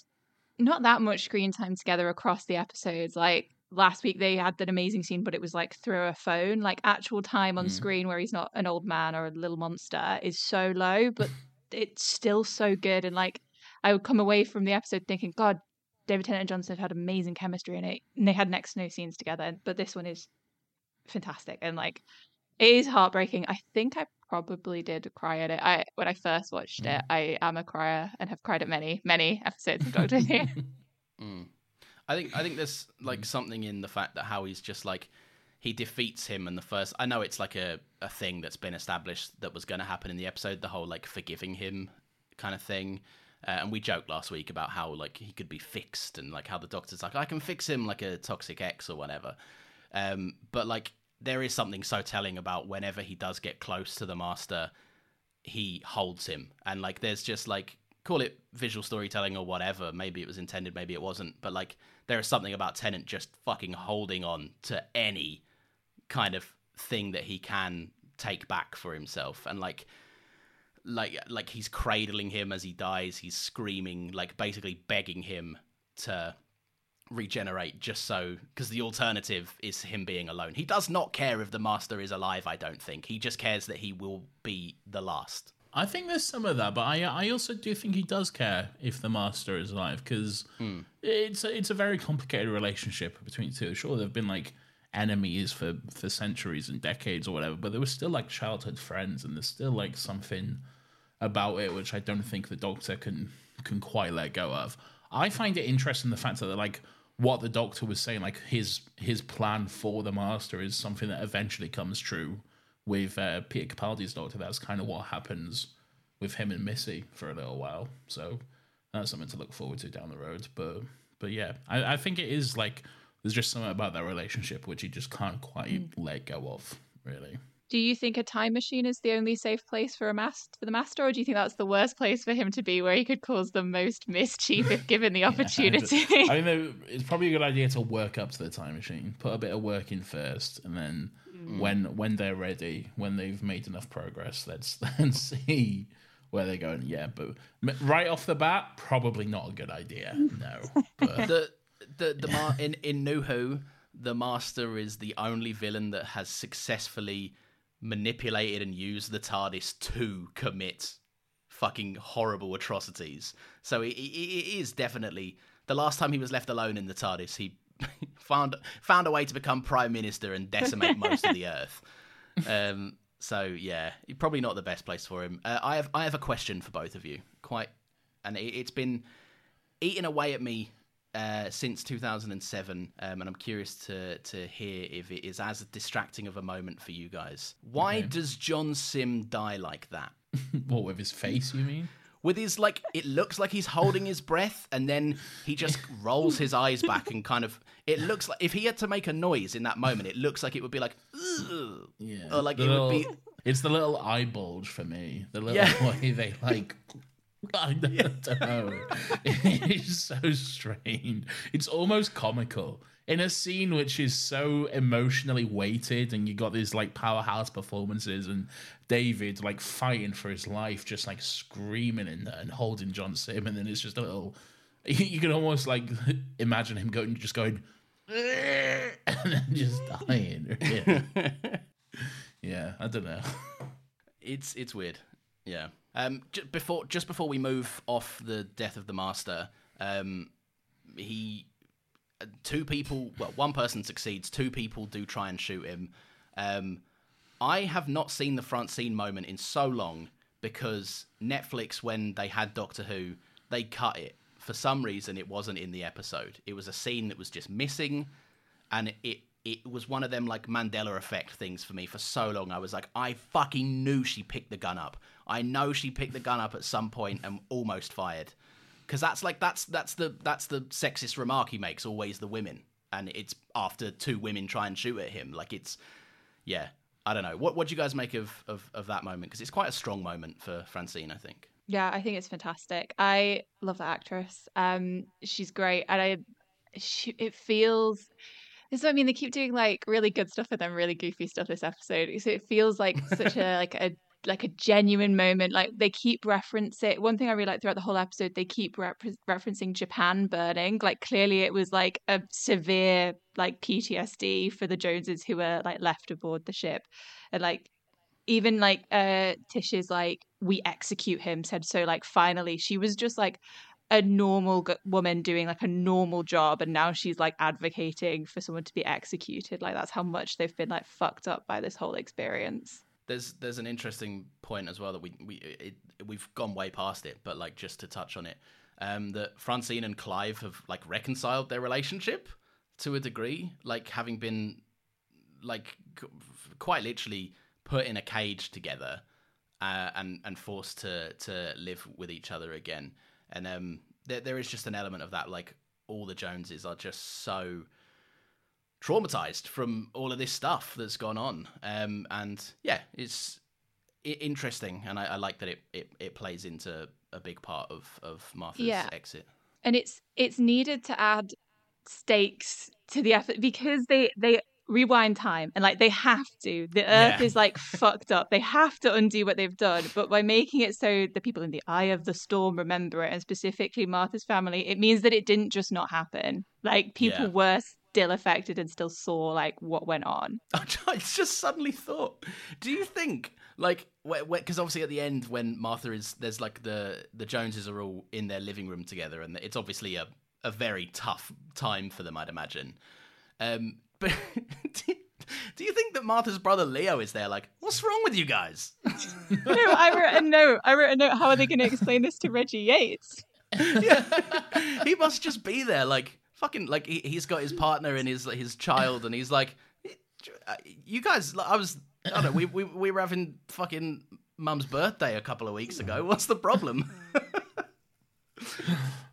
not that much screen time together across the episodes, like last week they had that amazing scene, but it was like through a phone. Like actual time on screen where he's not an old man or a little monster is so low, but [LAUGHS] it's still so good. And like I would come away from the episode thinking, God, David Tennant and John Simm have had amazing chemistry in it, and they had next to no scenes together. But this one is fantastic, and like it is heartbreaking. I think I probably did cry at it. I when I first watched it, mm. I am a crier and have cried at many, many episodes of Doctor [LAUGHS] Who. Mm. I think I think there's like mm. something in the fact that how he's just like he defeats him in the first I know it's like a, a thing that's been established that was going to happen in the episode the whole like forgiving him kind of thing uh, and we joked last week about how like he could be fixed and like how the doctor's like I can fix him like a toxic X or whatever. Um but like there is something so telling about whenever he does get close to the master he holds him. And like there's just like call it visual storytelling or whatever. Maybe it was intended maybe it wasn't. But like there is something about Tennant just fucking holding on to any kind of thing that he can take back for himself. And like like like he's cradling him as he dies. He's screaming like basically begging him to regenerate just so because the alternative is him being alone. He does not care if the master is alive i don't think. He just cares that he will be the last. I think there's some of that, but I I also do think he does care if the master is alive because hmm. it's a, it's a very complicated relationship between the two. Sure, they've been like enemies for for centuries and decades or whatever, but they were still like childhood friends, and there's still like something about it which I don't think the Doctor can can quite let go of. I find it interesting the fact that like what the Doctor was saying, like his his plan for the Master is something that eventually comes true with uh, Peter Capaldi's Doctor. That's kind of what happens with him and Missy for a little while. So that's something to look forward to down the road. But but yeah, I, I think it is like there's just something about that relationship which he just can't quite mm. let go of, really. Do you think a time machine is the only safe place for a master for the master, or do you think that's the worst place for him to be, where he could cause the most mischief if given the opportunity? [LAUGHS] yeah, I mean, it's probably a good idea to work up to the time machine, put a bit of work in first, and then mm. when when they're ready, when they've made enough progress, let's [LAUGHS] then see where they're going. Yeah, but right off the bat, probably not a good idea. [LAUGHS] No, but... the the the yeah. in in New Who, the Master is the only villain that has successfully manipulated and used the TARDIS to commit fucking horrible atrocities. So it, it, it is definitely the last time he was left alone in the TARDIS, he [LAUGHS] found found a way to become prime minister and decimate [LAUGHS] most of the earth. Um, so yeah, probably not the best place for him. Uh, I have I have a question for both of you. Quite, and it, has been eating away at me uh, since 2007, um, and I'm curious to to hear if it is as distracting of a moment for you guys. Why okay. does John Simm die like that? [LAUGHS] what with his face? You mean? with his like it looks like he's holding his breath and then he just [LAUGHS] rolls his eyes back and kind of it looks like if he had to make a noise in that moment it looks like it would be like yeah or like the it little, would be it's the little eye bulge for me the little yeah. [LAUGHS] way they like I don't know. [LAUGHS] It's so strange. It's almost comical in a scene which is so emotionally weighted, and you got these like powerhouse performances, and David like fighting for his life, just like screaming and, and holding John Simm, and then it's just a little. [LAUGHS] You can almost like [LAUGHS] imagine him going, just going, and then just dying. Yeah, yeah I don't know. It's it's weird. Yeah. Um, j- before just before we move off the death of the master, um, he uh, two people well one person succeeds two people do try and shoot him um, i have not seen the Francine moment in so long because netflix when they had doctor who they cut it for some reason it wasn't in the episode it was a scene that was just missing and it it was one of them like Mandela effect things for me for so long. I was like, I fucking knew she picked the gun up. I know she picked the gun up at some point and almost fired. Because that's like that's that's the that's the sexist remark he makes. Always the women, and it's after two women try and shoot at him. Like it's, yeah, I don't know. What what do you guys make of of, of that moment? Because it's quite a strong moment for Francine, I think. Yeah, I think it's fantastic. I love that actress. Um, she's great, and I, she, it feels this is what I mean. They keep doing like really good stuff and then really goofy stuff this episode. So it feels like such a [LAUGHS] like a like a genuine moment. Like they keep reference it. One thing I really like throughout the whole episode, they keep rep- referencing Japan burning. Like clearly it was like a severe like PTSD for the Joneses who were like left aboard the ship, and like even like uh Tish's like we execute him said so like finally she was just like a normal g- woman doing like a normal job and now she's like advocating for someone to be executed like that's how much they've been like fucked up by this whole experience there's there's an interesting point as well that we we it, we've gone way past it but like just to touch on it um that Francine and Clive have like reconciled their relationship to a degree like having been like quite literally put in a cage together uh, and and forced to to live with each other again and um, there there is just an element of that. Like all the Joneses are just so traumatized from all of this stuff that's gone on, um, and yeah, it's interesting, and I, I like that it, it it plays into a big part of of Martha's yeah. exit. And it's it's needed to add stakes to the effort because they they rewind time and like they have to the earth yeah. is like [LAUGHS] fucked up they have to undo what they've done but by making it so the people in the eye of the storm remember it and specifically martha's family it means that it didn't just not happen like people yeah. were still affected and still saw like what went on [LAUGHS] i just suddenly thought do you think like because obviously at the end when martha is there's like the the joneses are all in their living room together and it's obviously a a very tough time for them i'd imagine um [LAUGHS] but do you think that Martha's brother Leo is there? Like, what's wrong with you guys? [LAUGHS] no, I wrote a note. I wrote a note. How are they going to explain this to Reggie Yates? yeah. he must just be there, like fucking, like he, has got his partner and his his child, and he's like, uh, you guys. I was, I don't know. We we we were having fucking mum's birthday a couple of weeks ago. What's the problem? [LAUGHS]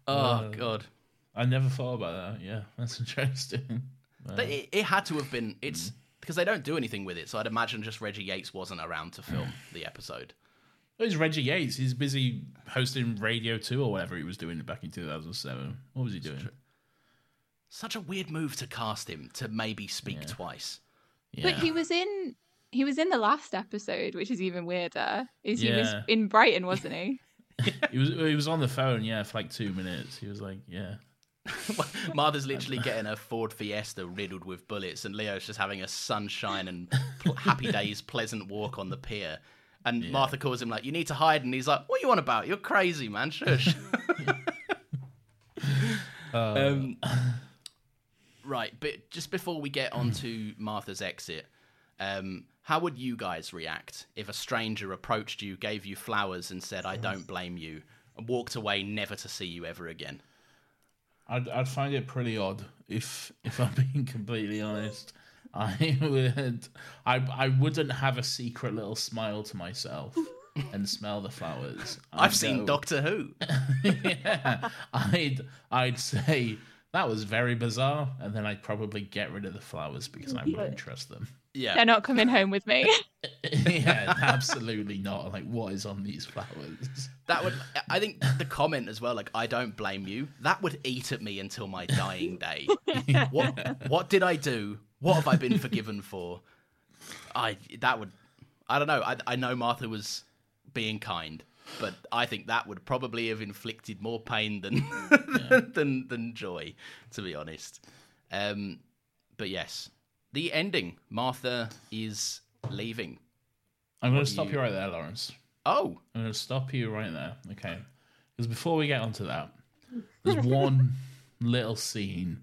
oh uh, god. I never thought about that. Yeah, that's interesting. Uh, but It, it had to have been. It's mm. because they don't do anything with it, so I'd imagine just Reggie Yates wasn't around to film mm. the episode. It's Reggie Yates. He's busy hosting Radio 2 or whatever he was doing back in 2007. What was he doing? Such a weird move to cast him to maybe speak twice. Yeah. But he was in he was in the last episode, which is even weirder. Is he was in Brighton, wasn't he? [LAUGHS] [LAUGHS] he was he was on the phone, yeah, for like two minutes. He was like, yeah. [LAUGHS] Martha's literally getting a Ford Fiesta riddled with bullets, and Leo's just having a sunshine and pl- happy days, pleasant walk on the pier. And Martha calls him like, "You need to hide," and he's like, "What are you on about? You're crazy, man. Shush." um, right, but just before we get on to Martha's exit, um, how would you guys react if a stranger approached you, gave you flowers, and said, "I don't blame you," and walked away, never to see you ever again? I'd I'd find it pretty odd if if I'm [LAUGHS] being completely honest. I would I I wouldn't have a secret little smile to myself and smell the flowers. I've I'd seen go- Doctor Who. [LAUGHS] yeah, I'd I'd say that was very bizarre, and then I'd probably get rid of the flowers because I wouldn't trust them. Yeah, They're not coming home with me. [LAUGHS] [LAUGHS] yeah, absolutely not. Like, what is on these flowers? That would, I think, the comment as well. Like, I don't blame you. That would eat at me until my dying day. [LAUGHS] What, what did I do? What have I been forgiven for? I that would, I don't know. I, I know Martha was being kind, but I think that would probably have inflicted more pain [LAUGHS] [LAUGHS] than than than joy, to be honest. Um, but yes, the ending. Martha is leaving. I'm going to stop you- you right there, Laurence. Oh, I'm going to stop you right there, okay? Because before we get onto that, there's [LAUGHS] one little scene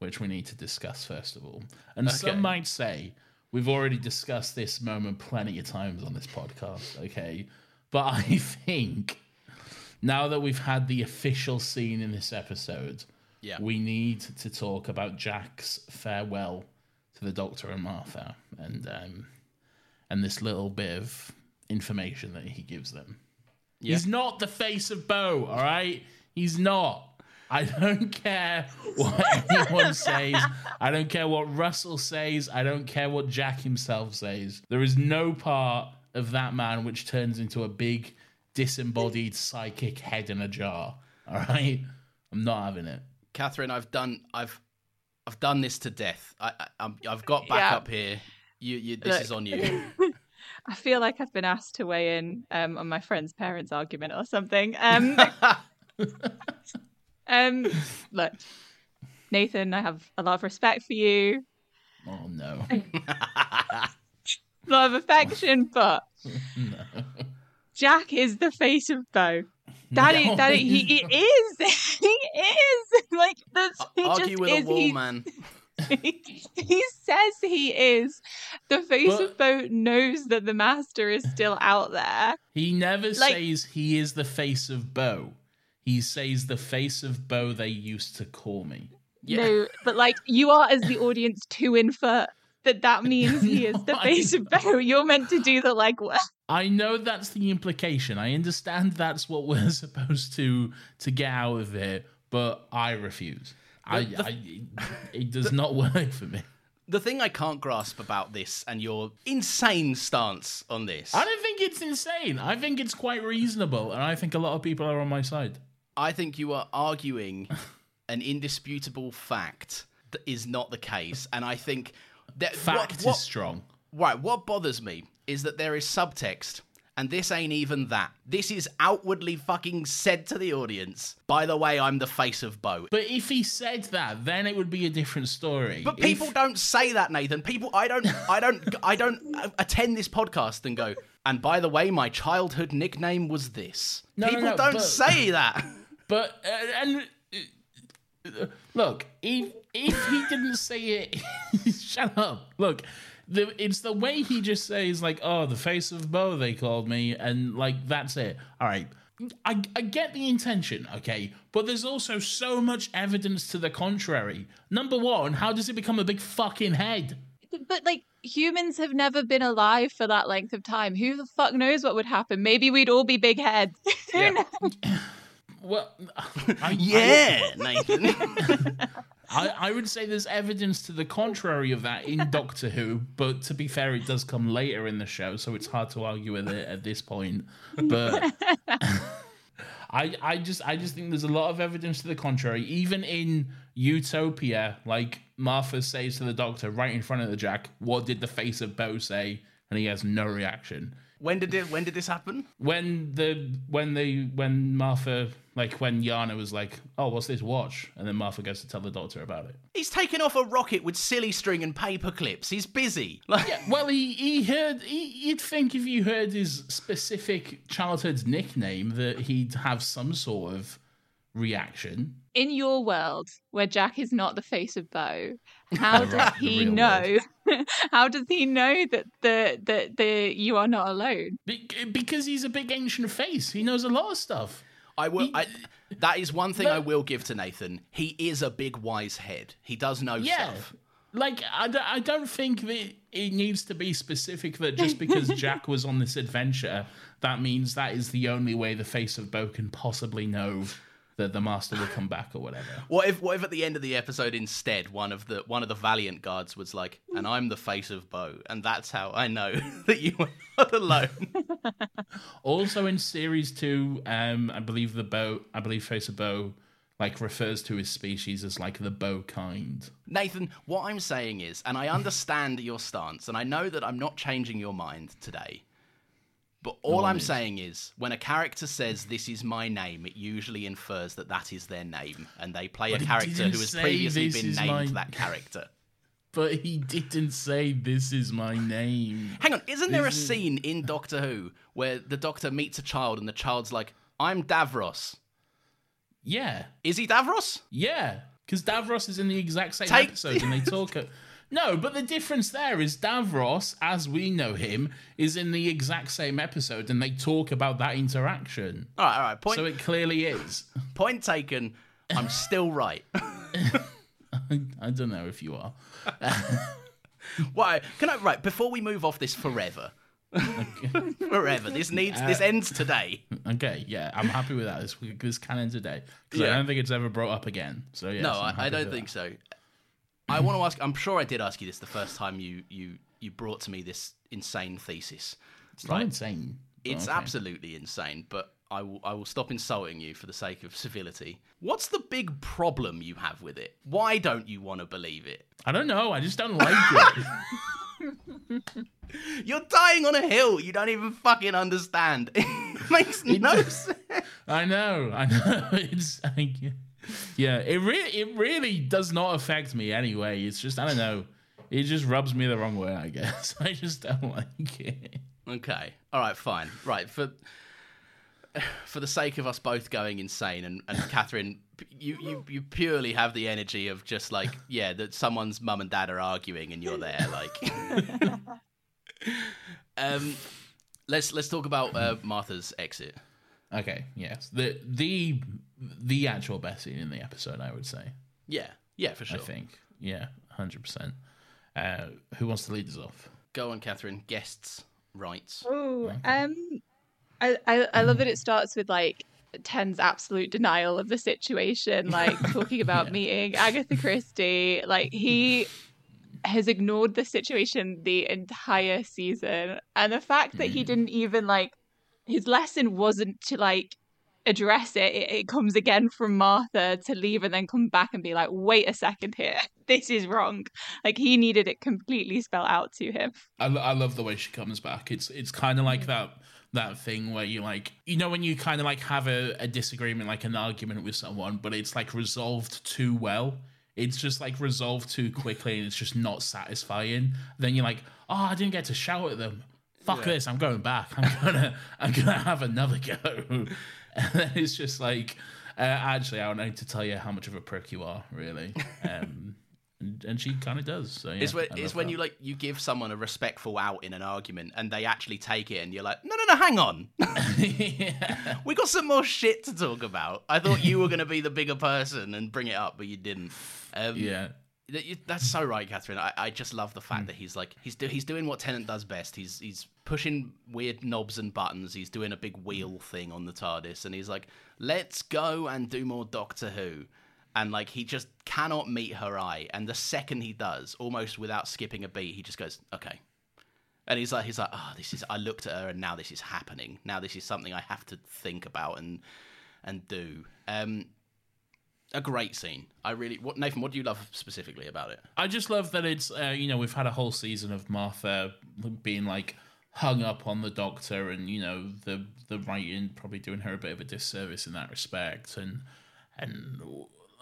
which we need to discuss first of all. And Okay. some might say we've already discussed this moment plenty of times on this podcast, okay? But [LAUGHS] I think now that we've had the official scene in this episode, Yeah. we need to talk about Jack's farewell to the Doctor and Martha, and um, and this little bit of information that he gives them. He's not the face of Boe, all right? He's not. I don't care what [LAUGHS] anyone says. I don't care what Russell says. I don't care what Jack himself says. There is no part of that man which turns into a big, disembodied psychic head in a jar. [LAUGHS] All right? I'm not having it. Katherine, I've done I've I've done this to death. I, I I'm, I've got back Yeah. up here. You, you this Look. is on you. [LAUGHS] I feel like I've been asked to weigh in um, on my friend's parents' argument or something. Um, [LAUGHS] um, look, Nathan, I have a lot of respect for you, Oh, no. A lot of affection, but [LAUGHS] Jack is the face of Boe. Daddy, No, Daddy, he, he [LAUGHS] is. [LAUGHS] he is. Like that's he Argue just with is. a wall, He- man. he says he is. The face But- of Boe knows that the master is still out there. He never Like- says he is the face of Boe. He says the face of Boe they used to call me. Yeah. No, but like you are as the audience to infer that that [LAUGHS] means he is the No, [LAUGHS] I face of Boe. You're meant to do the like what? I know that's the implication. I understand that's what we're [LAUGHS] supposed to to get out of it, but I refuse. I, The- I it does not work for me. The thing I can't grasp about this and your insane stance on this, I don't think it's insane. I think it's quite reasonable, and I think a lot of people are on my side. I think you are arguing an indisputable fact that is not the case, and I think that Fact what, what, is strong. Right, what bothers me is that there is subtext, and this ain't even that. This is outwardly fucking said to the audience. By the way, I'm the face of Boe. But if he said that, then it would be a different story. But If- people don't say that, Nathan. People, I don't, I don't, I don't [LAUGHS] attend this podcast and go. And by the way, my childhood nickname was this. No, no, people no, don't but- say that. [LAUGHS] But uh, and look, if if he didn't say it, [LAUGHS] shut up. Look, the, it's the way he just says like, "Oh, the face of Boe," they called me, and like that's it. All right. I, I get the intention, okay, but there's also so much evidence to the contrary. Number one, how does it become a big fucking head? but like humans have never been alive for that length of time. Who the fuck knows what would happen? Maybe we'd all be big heads. [LAUGHS] Who Yeah. knows? [LAUGHS] Well, [LAUGHS] I, Yeah, [LAUGHS] Nathan. I, I would say there's evidence to the contrary of that in Doctor Who, but to be fair, it does come later in the show, so it's hard to argue with it at this point. But [LAUGHS] I I just I just think there's a lot of evidence to the contrary. Even in Utopia, like Martha says to the Doctor right in front of the Jack, "What did the face of Boe say?" and he has no reaction. When did it? When did this happen? When the when they when Martha like when Yana was like, "Oh, what's this watch?" and then Martha goes to tell the Doctor about it. He's taken off a rocket with silly string and paper clips. He's busy. Like, Well, he, he heard. He, you'd think if you heard his specific childhood nickname that he'd have some sort of reaction. In your world, where Jack is not the face of Boe, [LAUGHS] how does he know? [LAUGHS] how does he know that the that the you are not alone? Be- Because he's a big ancient face. He knows a lot of stuff. I will. I, that is one thing I will give to Nathan. He is a big wise head. He does know Yeah. stuff. Like, I don't, I don't think that it needs to be specific that just because [LAUGHS] Jack was on this adventure, that means that is the only way the face of Boe can possibly know that the Master will come back or whatever. [LAUGHS] What if? What if at the end of the episode, instead, one of the one of the Valiant guards was like, "And I'm the face of Boe, and that's how I know [LAUGHS] that you are not alone." [LAUGHS] Also in series two, um, I believe the Boe, I believe Face of Boe, like refers to his species as like the Boe kind. Nathan, what I'm saying is, and I understand your stance, and I know that I'm not changing your mind today. But all I'm saying is, when a character says "This is my name," it usually infers that that is their name, and they play But a character who has previously been named my-" that character. [LAUGHS] But he didn't say this is my name. Hang on, isn't there a scene in Doctor Who where the Doctor meets a child and the child's like, "I'm Davros." Yeah, Is he Davros? yeah, because Davros is in the exact same Take- episode, and they talk. No, but the difference there is Davros, as we know him, is in the exact same episode, and they talk about that interaction. All right, all right. Point So it clearly is. [LAUGHS] point taken. I'm still right. [LAUGHS] I don't know if you are. [LAUGHS] Why? Can I? Right before we move off this forever. forever. This needs. this uh, ends today. Okay, yeah, I'm happy with that. This this canon today because I don't think it's ever brought up again. So yeah, no, I, I don't think so. I want to ask. I'm sure I did ask you this the first time you you you brought to me this insane thesis. It's not insane. It's okay. absolutely insane, but I will, I will stop insulting you for the sake of civility. What's the big problem you have with it? Why don't you want to believe it? I don't know. I just don't like it. [LAUGHS] [LAUGHS] You're dying on a hill. You don't even fucking understand. [LAUGHS] it makes no sense. I know. I know. It's like, yeah. It really it really does not affect me anyway. It's just I don't know. It just rubs me the wrong way. I guess [LAUGHS] I just don't like it. Okay. All right. Fine. Right. For for the sake of us both going insane, and, and Katherine, you, you you purely have the energy of just like yeah, that someone's mum and dad are arguing, and you're there. Like, [LAUGHS] um, let's let's talk about uh, Martha's exit. Okay. Yes. The the the actual best scene in the episode, I would say. Yeah. Yeah. For sure. I think. Yeah. Hundred percent. Uh, who wants to lead us off? Go on, Katherine. Guests' rights. Oh, um, I, I I love that it starts with like Ten's absolute denial of the situation, like [LAUGHS] talking about meeting Agatha Christie. Like he has ignored the situation the entire season, and the fact that he didn't even like his lesson wasn't to like address it. it. It comes again from Martha to leave and then come back and be like, wait a second here, [LAUGHS] this is wrong. Like he needed it completely spelled out to him. I, I love the way she comes back. It's it's kind of Mm. like that that thing where you like you know when you kind of like have a, a disagreement, like an argument with someone, but it's like resolved too well. It's just like resolved too quickly, and it's just not satisfying. Then you're like, oh, I didn't get to shout at them. Fuck this! I'm going back. I'm [LAUGHS] gonna I'm gonna have another go. [LAUGHS] And then it's just like, uh, actually, I don't need to tell you how much of a prick you are, really. [LAUGHS] Um, and, and she kind of does. So yeah, It's when, it's when you like you give someone a respectful out in an argument and they actually take it and you're like, no, no, no, hang on, yeah. we got some more shit to talk about. I thought you were going to be the bigger person and bring it up, but you didn't. Um, Yeah. That's so right, Katherine. I, I just love the fact hmm. that he's like he's do, he's doing what Tennant does best. He's he's pushing weird knobs and buttons. He's doing a big wheel hmm. thing on the TARDIS, and he's like, "Let's go and do more Doctor Who." And like he just cannot meet her eye. And the second he does, almost without skipping a beat, he just goes, "Okay." And he's like, he's like, "Oh, this is." I looked at her, and now this is happening. Now this is something I have to think about and and do. Um, a great scene. I really. What Nathan? What do you love specifically about it? I just love that it's uh, you know we've had a whole season of Martha being like hung up on the Doctor, and you know the the writing probably doing her a bit of a disservice in that respect, and and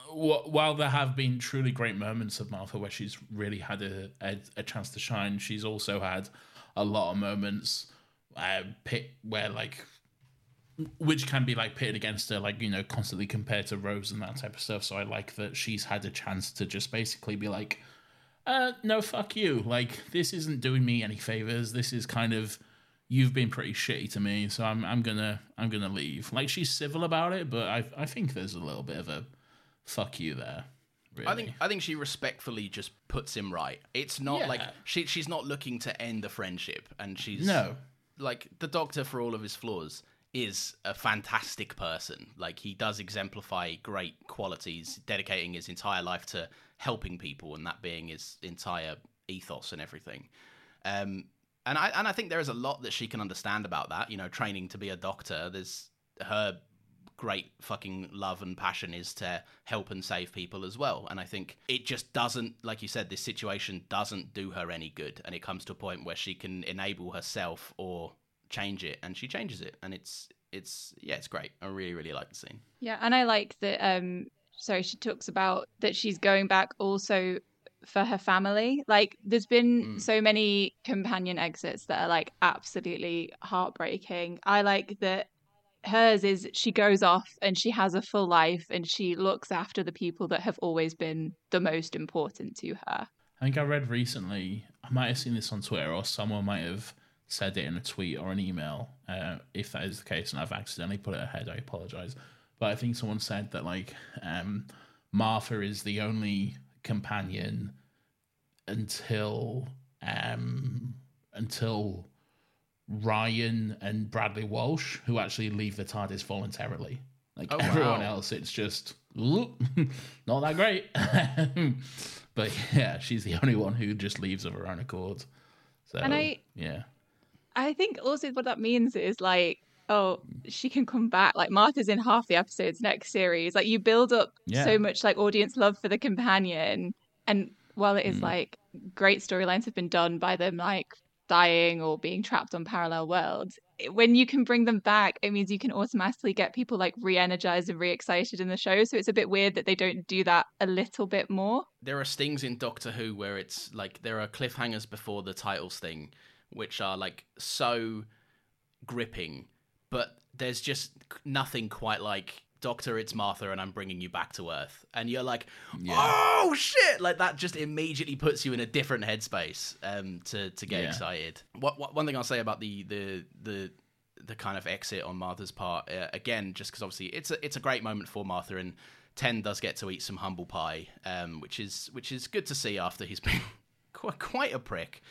wh- while there have been truly great moments of Martha where she's really had a a, a chance to shine, she's also had a lot of moments uh, where like which can be like pitted against her, like you know, constantly compared to Rose and that type of stuff. So I like that she's had a chance to just basically be like, uh, no, fuck you. Like this isn't doing me any favors. This is kind of you've been pretty shitty to me, so I'm I'm gonna I'm gonna leave. Like she's civil about it, but I I think there's a little bit of a fuck you there. Really. I think I think she respectfully just puts him right. It's not Yeah. like she she's not looking to end the friendship, and she's No. like the Doctor for all of his flaws is a fantastic person. Like he does exemplify great qualities, dedicating his entire life to helping people, and that being his entire ethos and everything. Um, and I and I think there is a lot that she can understand about that. You know, training to be a doctor. There's her great fucking love and passion is to help and save people as well. And I think it just doesn't, like you said, this situation doesn't do her any good. And it comes to a point where she can enable herself or change it, and she changes it. And it's it's yeah, it's great. I really really like the scene. Yeah, and I like that. Um, sorry, she talks about that she's going back also for her family. Like, there's been so many companion exits that are like absolutely heartbreaking. I like that hers is she goes off and she has a full life and she looks after the people that have always been the most important to her. I think I read recently, I might have seen this on Twitter or someone might have said it in a tweet or an email. Uh, if that is the case and I've accidentally put it ahead, I apologize. But I think someone said that like um, Martha is the only companion until um, until Ryan and Bradley Walsh, who actually leave the TARDIS voluntarily. Like Oh, everyone wow. else, it's just [LAUGHS] not that great. [LAUGHS] but yeah, she's the only one who just leaves of her own accord. So And I- yeah, I think also what that means is like, oh, she can come back. Like Martha's in half the episodes next series. Like you build up Yeah. so much like audience love for the companion, and while Mm. it is like great storylines have been done by them like dying or being trapped on parallel worlds. When you can bring them back, it means you can automatically get people like re-energized and re-excited in the show. So it's a bit weird that they don't do that a little bit more. there are stings in Doctor Who where it's like there are cliffhangers before the title sting, which are like so gripping, but there's just nothing quite like Doctor, it's Martha, and I'm bringing you back to Earth, and you're like, oh shit! Like that just immediately puts you in a different headspace um, to to get Yeah. excited. What, what one thing I'll say about the the the the kind of exit on Martha's part uh, again, just because obviously it's a it's a great moment for Martha and. Ten does get to eat some humble pie, um, which is which is good to see after he's [LAUGHS] been quite quite a prick,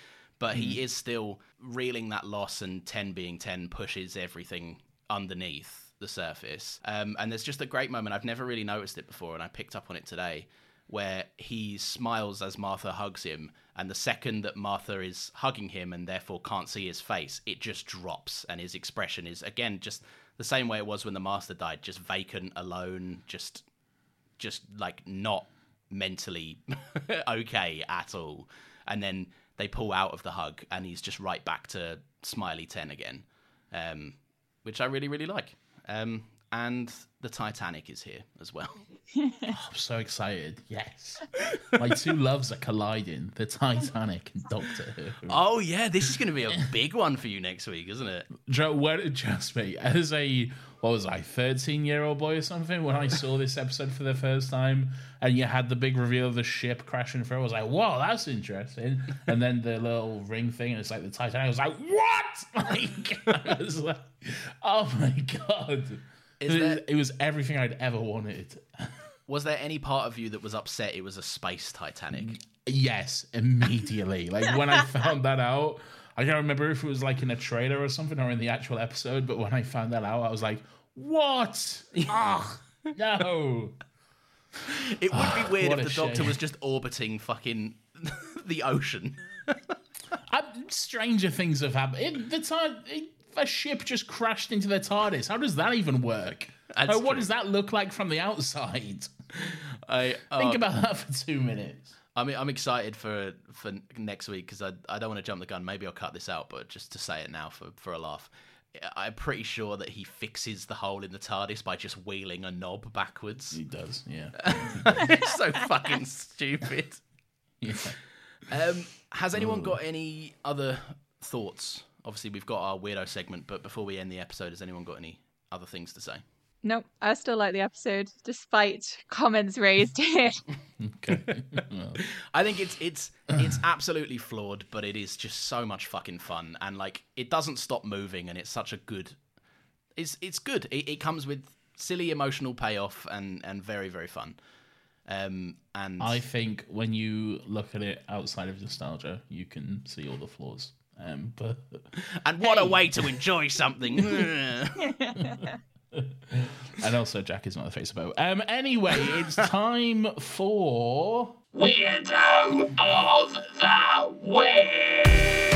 but he is still reeling that loss. And Ten being Ten pushes everything underneath the surface. Um, and there's just a great moment I've never really noticed it before, and I picked up on it today, where he smiles as Martha hugs him, and the second that Martha is hugging him and therefore can't see his face, it just drops, and his expression is again just the same way it was when the Master died, just vacant, alone, just just like not mentally [LAUGHS] okay at all. And then they pull out of the hug, and he's just right back to smiley ten again, um, which I really really like. Um, and the Titanic is here as well. [LAUGHS] I'm so excited. Yes, my two loves are colliding: the Titanic and Doctor Who. Oh yeah, this is going to be a big one for you next week, isn't it? Joe, where did just me as a what was I, thirteen year old boy or something when I saw this episode for the first time, and you had the big reveal of the ship crashing through. I was like, "Whoa, that's interesting!" And then the little ring thing, and it's like the Titanic. I was like, "What?" [LAUGHS] Like, I was like, "Oh my god!" There- it was everything I'd ever wanted. Was there any part of you that was upset it was a space Titanic? Yes, immediately. like when I found that out, I can't remember if it was like in a trailer or something or in the actual episode, but when I found that out, I was like, "What? [LAUGHS] No!" It would be [SIGHS] weird if the Doctor was just orbiting fucking [LAUGHS] the ocean. [LAUGHS] Uh, stranger things have happened. It, the tar- it, a ship just crashed into the TARDIS. How does that even work? Uh, what does that look like from the outside? I Think uh, about that for two minutes. I mean, I'm excited for for next week because I I don't want to jump the gun. Maybe I'll cut this out, but just to say it now for for a laugh. I'm pretty sure that he fixes the hole in the TARDIS by just wheeling a knob backwards. He does, yeah. [LAUGHS] it's so fucking stupid. [LAUGHS] yeah. Um, has anyone got any other thoughts? Obviously, we've got our weirdo segment, but before we end the episode, has anyone got any other things to say? Nope, I still like the episode, despite comments raised here. [LAUGHS] Okay. I think it's it's it's absolutely flawed, but it is just so much fucking fun, and like it doesn't stop moving, and it's such a good. It's it's good. It, it comes with silly emotional payoff and and very very fun. Um and I think when you look at it outside of nostalgia, you can see all the flaws. Um, but and what a way to enjoy something. [LAUGHS] [LAUGHS] and also Jack is not the face of Boe. Um, anyway, it's [LAUGHS] time for Weirdo of the Week!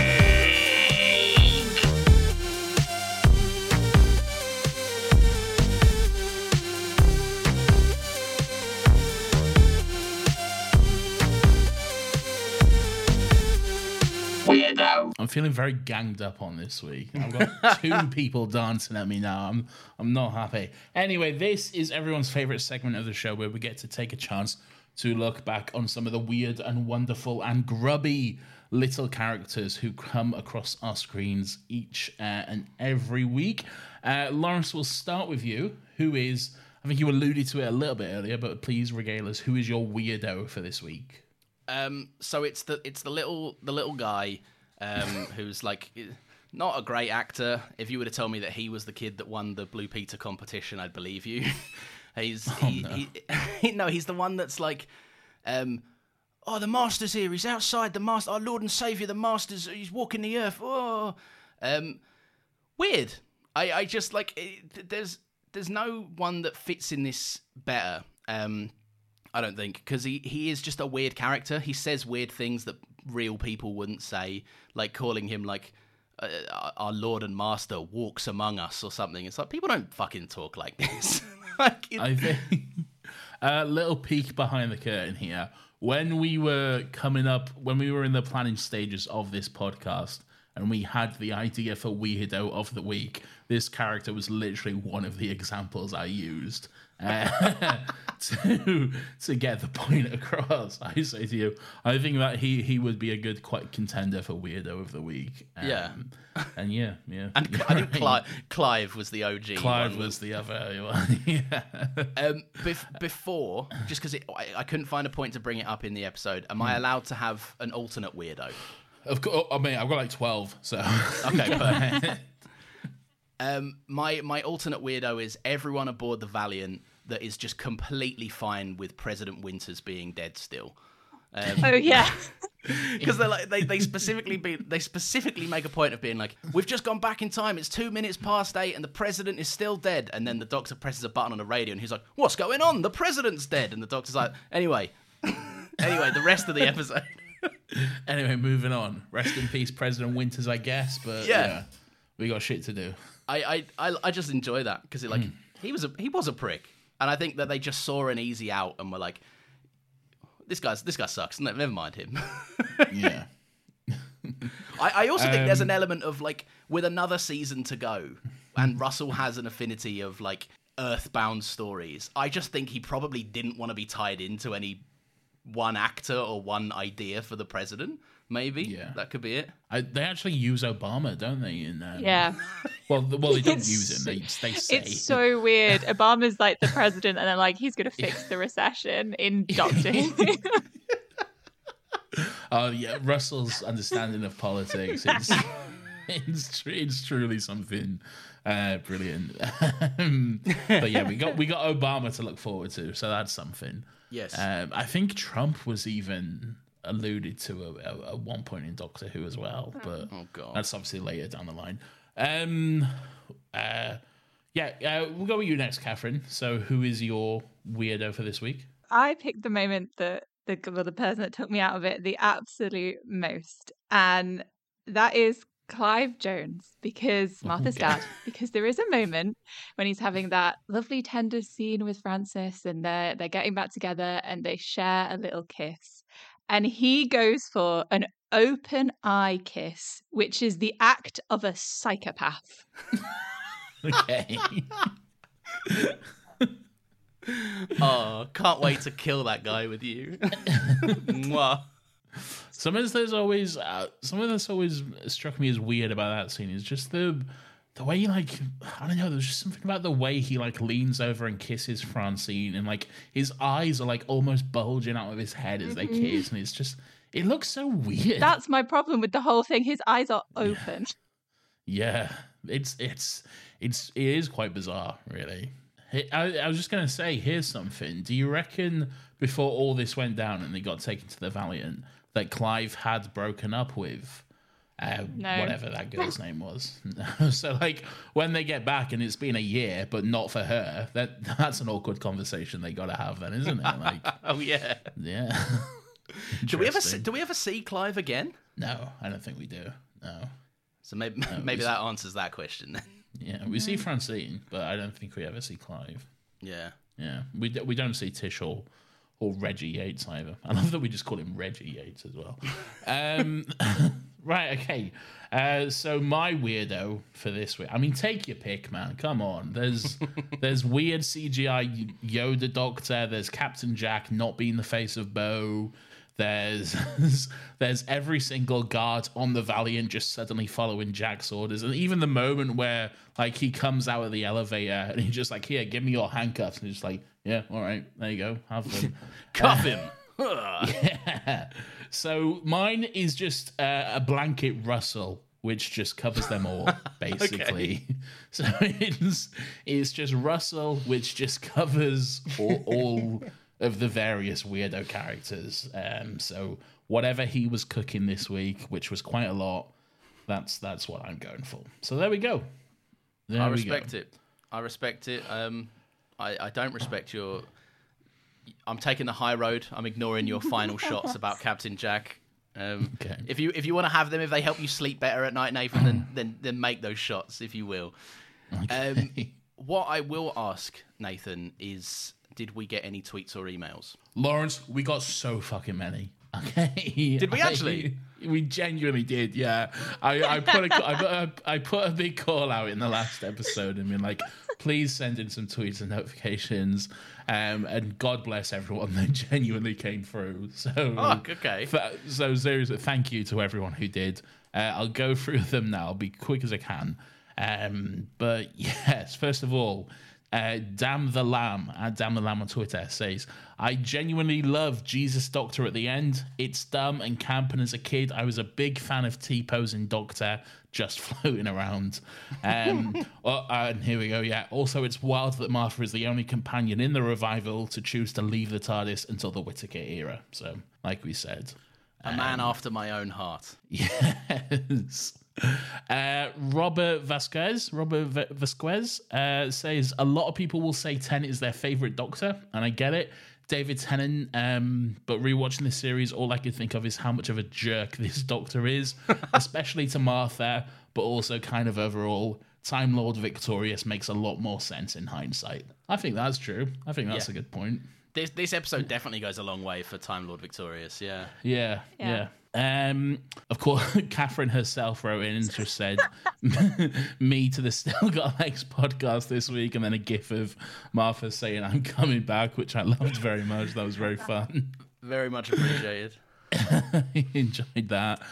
I'm feeling very ganged up on this week. I've got [LAUGHS] two people dancing at me now. I'm I'm not happy. Anyway, this is everyone's favorite segment of the show where we get to take a chance to look back on some of the weird and wonderful and grubby little characters who come across our screens each uh, and every week. Uh, Laurence, we'll start with you. Who is? I think you alluded to it a little bit earlier, but please regale us. Who is your weirdo for this week? Um, so it's the it's the little the little guy um, [LAUGHS] who's like not a great actor. If you were to tell me that he was the kid that won the Blue Peter competition, I'd believe you. [LAUGHS] he's he, he, [LAUGHS] no, he's the one that's like, um, oh, the master's here. He's outside. The master, our Lord and Savior, the master's. He's walking the earth. Oh, um, weird. I I just like it, there's there's no one that fits in this better. Um, I don't think because he he is just a weird character. He says weird things that real people wouldn't say, like calling him like uh, our Lord and Master walks among us or something. It's like people don't fucking talk like this. [LAUGHS] like, I think [LAUGHS] a little peek behind the curtain here. When we were coming up, when we were in the planning stages of this podcast, and we had the idea for weirdo of the week, this character was literally one of the examples I used uh, [LAUGHS] to to get the point across. [LAUGHS] I say to you, I think that he he would be a good quite contender for weirdo of the week. Um, Yeah. and yeah, yeah. and I think right. Clive, Clive was the OG. Clive one. was the other one. [LAUGHS] yeah. Um, bef- before, just because I, I couldn't find a point to bring it up in the episode, am I Hmm. allowed to have an alternate weirdo? Of course, I mean, I've got like twelve, so Okay. Um, my my alternate weirdo is everyone aboard the Valiant that is just completely fine with President Winters being dead still. Um, oh yeah, [LAUGHS] because they like they, they specifically be they specifically make a point of being like we've just gone back in time it's two minutes past eight and the president is still dead and then the doctor presses a button on the radio and he's like what's going on the president's dead and the doctor's like anyway [LAUGHS] anyway the rest of the episode [LAUGHS] anyway, moving on. Rest in peace, President Winters, I guess. But Yeah. yeah, we got shit to do. I I I, just enjoy that because it like he was a he was a prick and I think that they just saw an easy out and were like this guy's this guy sucks Ne- never mind him. [LAUGHS] Yeah, I, I also think there's Um, an element of like with another season to go, and Russell has an affinity of like earthbound stories. I just think he probably didn't want to be tied into any one actor or one idea for the president. Maybe Yeah. that could be it. I, they actually use Obama, don't they? In um, yeah. [LAUGHS] Well, th- well, they don't use him. They they say It's so weird. Obama's like the president, and they're like he's gonna fix the recession in [LAUGHS] Doctor Who. [LAUGHS] Oh yeah, Russell's understanding of politics is it's it's truly something uh, brilliant. Um, but yeah, we got we got Obama to look forward to, so that's something. Yes. Um, I think Trump was even alluded to a- a- at one point in Doctor Who as well, but Oh, God. that's obviously later down the line. Um, uh, yeah, uh, we'll go with you next, Katherine. So, who is your weirdo for this week? I picked the moment that the well, the person that took me out of it the absolute most, and that is Clive Jones because Martha's Okay. dad. Because there is a moment when he's having that lovely tender scene with Francis, and they're they're getting back together, and they share a little kiss, and he goes for an open eye kiss, which is the act of a psychopath. [LAUGHS] Okay. [LAUGHS] oh, can't wait to kill that guy with you. [LAUGHS] Mwah. Some of those always, uh, some of this always struck me as weird about that scene is just the the way he like I don't know. There's just something about the way he like leans over and kisses Francine, and like his eyes are like almost bulging out of his head as they mm-hmm. kiss, and it's just it looks so weird. That's my problem with the whole thing. His eyes are open. Yeah, it's it's it's it is quite bizarre, really. I, I was just gonna say, here's something. Do you reckon before all this went down and they got taken to the Valiant, that Clive had broken up with uh, No. whatever that [LAUGHS] girl's name was? [LAUGHS] so like when they get back and it's been a year, but not for her, that [LAUGHS] that's an awkward conversation they got to have, then, isn't it? Like, Oh yeah. yeah. Do we ever see, do we ever see Clive again? No, I don't think we do. No. So maybe maybe that answers that question. then. Yeah, we see Francine, but I don't think we ever see Clive. yeah. Yeah, we d- we don't see Tish or or Reggie Yates either. I love that we just call him Reggie Yates as well. Um, right, okay. Uh, so my weirdo for this week. I mean, take your pick, man. Come on. There's [LAUGHS] there's weird CGI Yoda Doctor. There's Captain Jack not being the face of Boe. There's [LAUGHS] there's every single guard on the Valiant just suddenly following Jack's orders, and even the moment where like he comes out of the elevator and he's just like, "Here, give me your handcuffs," and he's just like, "Yeah, all right, there you go, have them." [LAUGHS] Cuff him. yeah. So mine is just uh, a blanket Russell, which just covers them all, [LAUGHS] basically. [LAUGHS] So it's it's just Russell, which just covers all, all of the various weirdo characters. Um, so whatever he was cooking this week, which was quite a lot, that's that's what I'm going for. So there we go. There I respect go. it. I respect it. Um, I, I don't respect your. I'm taking the high road. I'm ignoring your final [LAUGHS] shots about Captain Jack. Um, Okay. If you if you want to have them, if they help you sleep better at night, Nathan, then [LAUGHS] then then make those shots if you will. Um, what I will ask Nathan is, did we get any tweets or emails? Laurence, we got so fucking many. [LAUGHS] Okay. Did we I- actually? we genuinely did, yeah. I, I put a, I put a, I put a big call out in the last episode and been like, please send in some tweets and notifications. Um, and God bless everyone [LAUGHS] that genuinely came through. [LAUGHS] So, Oh, okay. Th- so seriously, thank you to everyone who did. Uh, I'll go [LAUGHS] through them now, be quick as I can. Um, but yes, first of all, uh, Damn the Lamb at Damn the Lamb on Twitter says, I genuinely love Jesus Doctor at the end. It's dumb and camp, and as a kid, I was a big fan of T posing Doctor just [LAUGHS] floating around. Um, [LAUGHS] oh, and here we go, yeah. Also, it's wild that Martha is the only companion in the revival to choose to leave the TARDIS until the Whittaker era. So, like we said, A man after my own heart. [LAUGHS] Yes. [LAUGHS] Uh, Robert Vasquez, Robert V- Vasquez uh, says a lot of people will say Tennant is their favorite Doctor, and I get it. David Tennant, um, but rewatching this series, all I could think of is how much of a jerk [LAUGHS] this Doctor is, especially to Martha, but also kind of overall. Time Lord Victorious makes a lot more sense in hindsight. I think that's true. I think that's Yeah. a good point. This this episode definitely goes a long way for Time Lord Victorious. Yeah. Yeah, yeah. Yeah. Um, of course, [LAUGHS] Katherine herself wrote in and just said, [LAUGHS] "Me to the Still Got Legs podcast this week," and then a gif of Martha saying, "I'm coming back," which I loved very much. That was very fun. Very much appreciated. [LAUGHS] Enjoyed that.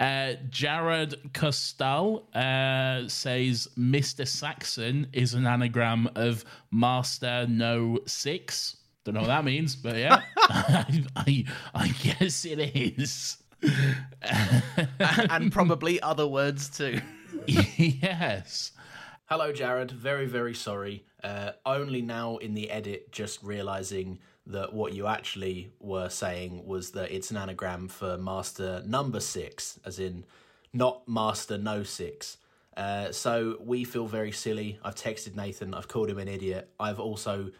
Uh, Jared Costal uh, says Mr. Saxon is an anagram of Master No Six. Don't know what that means, but yeah, I, [LAUGHS] I, I guess it is. and probably other words too. [LAUGHS] yes. Hello, Jared. Very, very sorry. Uh, only now in the edit, just realizing that what you actually were saying was that it's an anagram for master number six, as in not master no six. Uh, so we feel very silly. I've texted Nathan. I've called him an idiot. I've also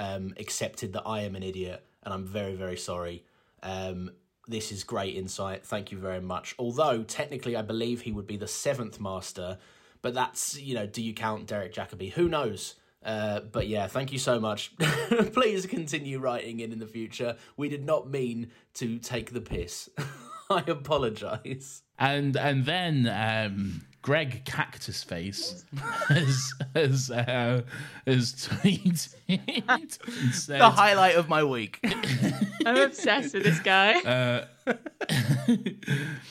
um, accepted that I am an idiot, and I'm very, very sorry. Um, this is great insight. Thank you very much. Although technically, I believe he would be the seventh master, but that's you know, do you count Derek Jacobi? Who knows? Uh, but yeah, thank you so much. [LAUGHS] Please continue writing in in the future. We did not mean to take the piss. [LAUGHS] I apologise. And and then um, Greg Cactus Face has has, uh, has tweeted said, The highlight of my week. I'm obsessed with this guy. [LAUGHS]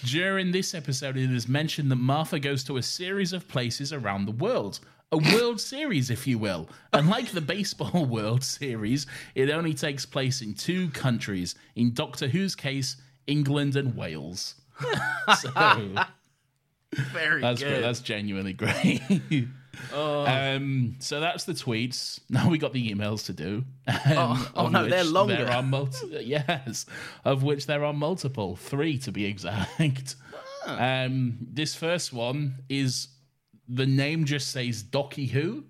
During this episode, it is mentioned that Martha goes to a series of places around the world. A World Series, if you will. Unlike the Baseball [LAUGHS] World Series, it only takes place in two countries. In Doctor Who's case, England and Wales. [LAUGHS] so Very that's good. great. That's genuinely great. [LAUGHS] Um, so that's the tweets. Now we got the emails to do. [LAUGHS] Um, Oh, oh no, they're longer. There are multi- [LAUGHS] yes, of which there are multiple, three to be exact. Um, this first one is the name just says Docky Who.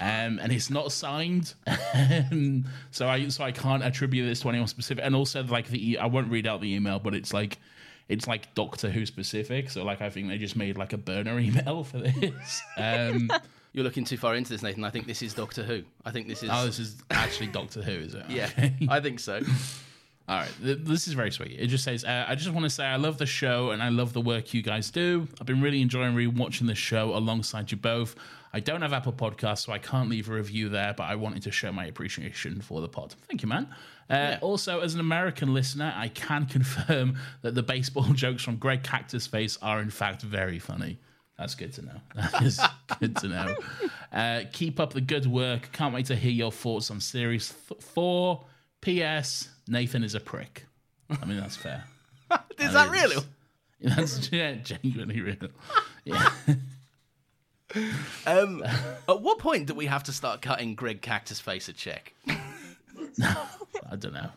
Um, and it's not signed, Um, so I so I can't attribute this to anyone specific. And also, like the I won't read out the email, but it's like it's like Doctor Who specific. So like I think they just made like a burner [LAUGHS] email for this. Um, [LAUGHS] You're looking too far into this, Nathan. I think this is Doctor Who. I think this is. oh, this is actually Doctor Who, is it? yeah, Okay. I think so. [LAUGHS] All right, this is very sweet. It just says, uh, I just want to say I love the show and I love the work you guys do. I've been really enjoying rewatching the show alongside you both. I don't have Apple Podcasts, so I can't leave a review there, but I wanted to show my appreciation for the pod. Thank you, man. Uh, Also, as an American listener, I can [LAUGHS] confirm that the baseball [LAUGHS] jokes from Greg Cactus Face are, in fact, very funny. That's good to know. [LAUGHS] That is good to know. Uh, keep up the good work. Can't wait to hear your thoughts on Series th- 4. P.S. Nathan is a prick. I mean, that's fair. Is that really? That's yeah, genuinely real. Yeah. Um, at what point do we have to start cutting Greg Cactus Face a check? [LAUGHS] I don't know.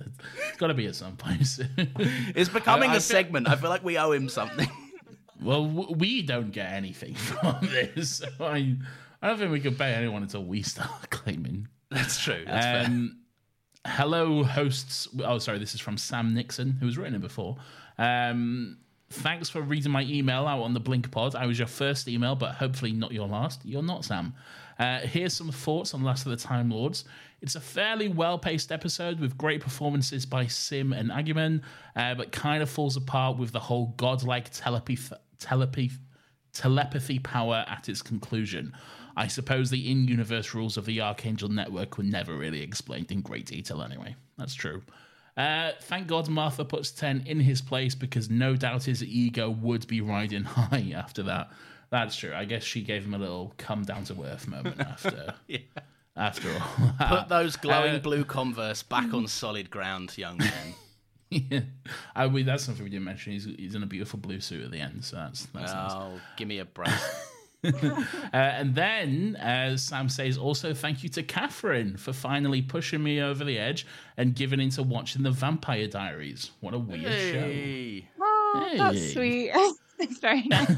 It's got to be at some point soon. [LAUGHS] It's becoming I- I a feel- segment. I feel like we owe him something. [LAUGHS] well, w- we don't get anything from this. So I, I don't think we can pay anyone until we start claiming. That's true. That's fair. Um, hello, hosts. Oh, sorry, this is from Sam Nixon, who's written it before. Um, thanks for reading my email out on the Blink Pod. I was your first email, but hopefully not your last. You're not, Sam. Uh, here's some thoughts on Last of the Time Lords. It's a fairly well paced episode with great performances by Simm and Agyeman, uh, but kind of falls apart with the whole godlike telepathy, telepathy, telepathy power at its conclusion. I suppose the in universe rules of the Archangel Network were never really explained in great detail anyway. That's true. Uh, thank God Martha puts 10 in his place because no doubt his ego would be riding [LAUGHS] high after that. That's true. I guess she gave him a little come down to earth moment after. [LAUGHS] After all. [LAUGHS] Put those glowing Uh, blue Converse back on solid ground, young man. [LAUGHS] yeah, I mean that's something we didn't mention. He's, he's in a beautiful blue suit at the end, so that's that's nice. Oh, give me a break. [LAUGHS] Uh, and then, as Sam says, also thank you to Katherine for finally pushing me over the edge and giving into watching the Vampire Diaries. What a weird Hey. Oh, Hey. that's sweet. it's very nice.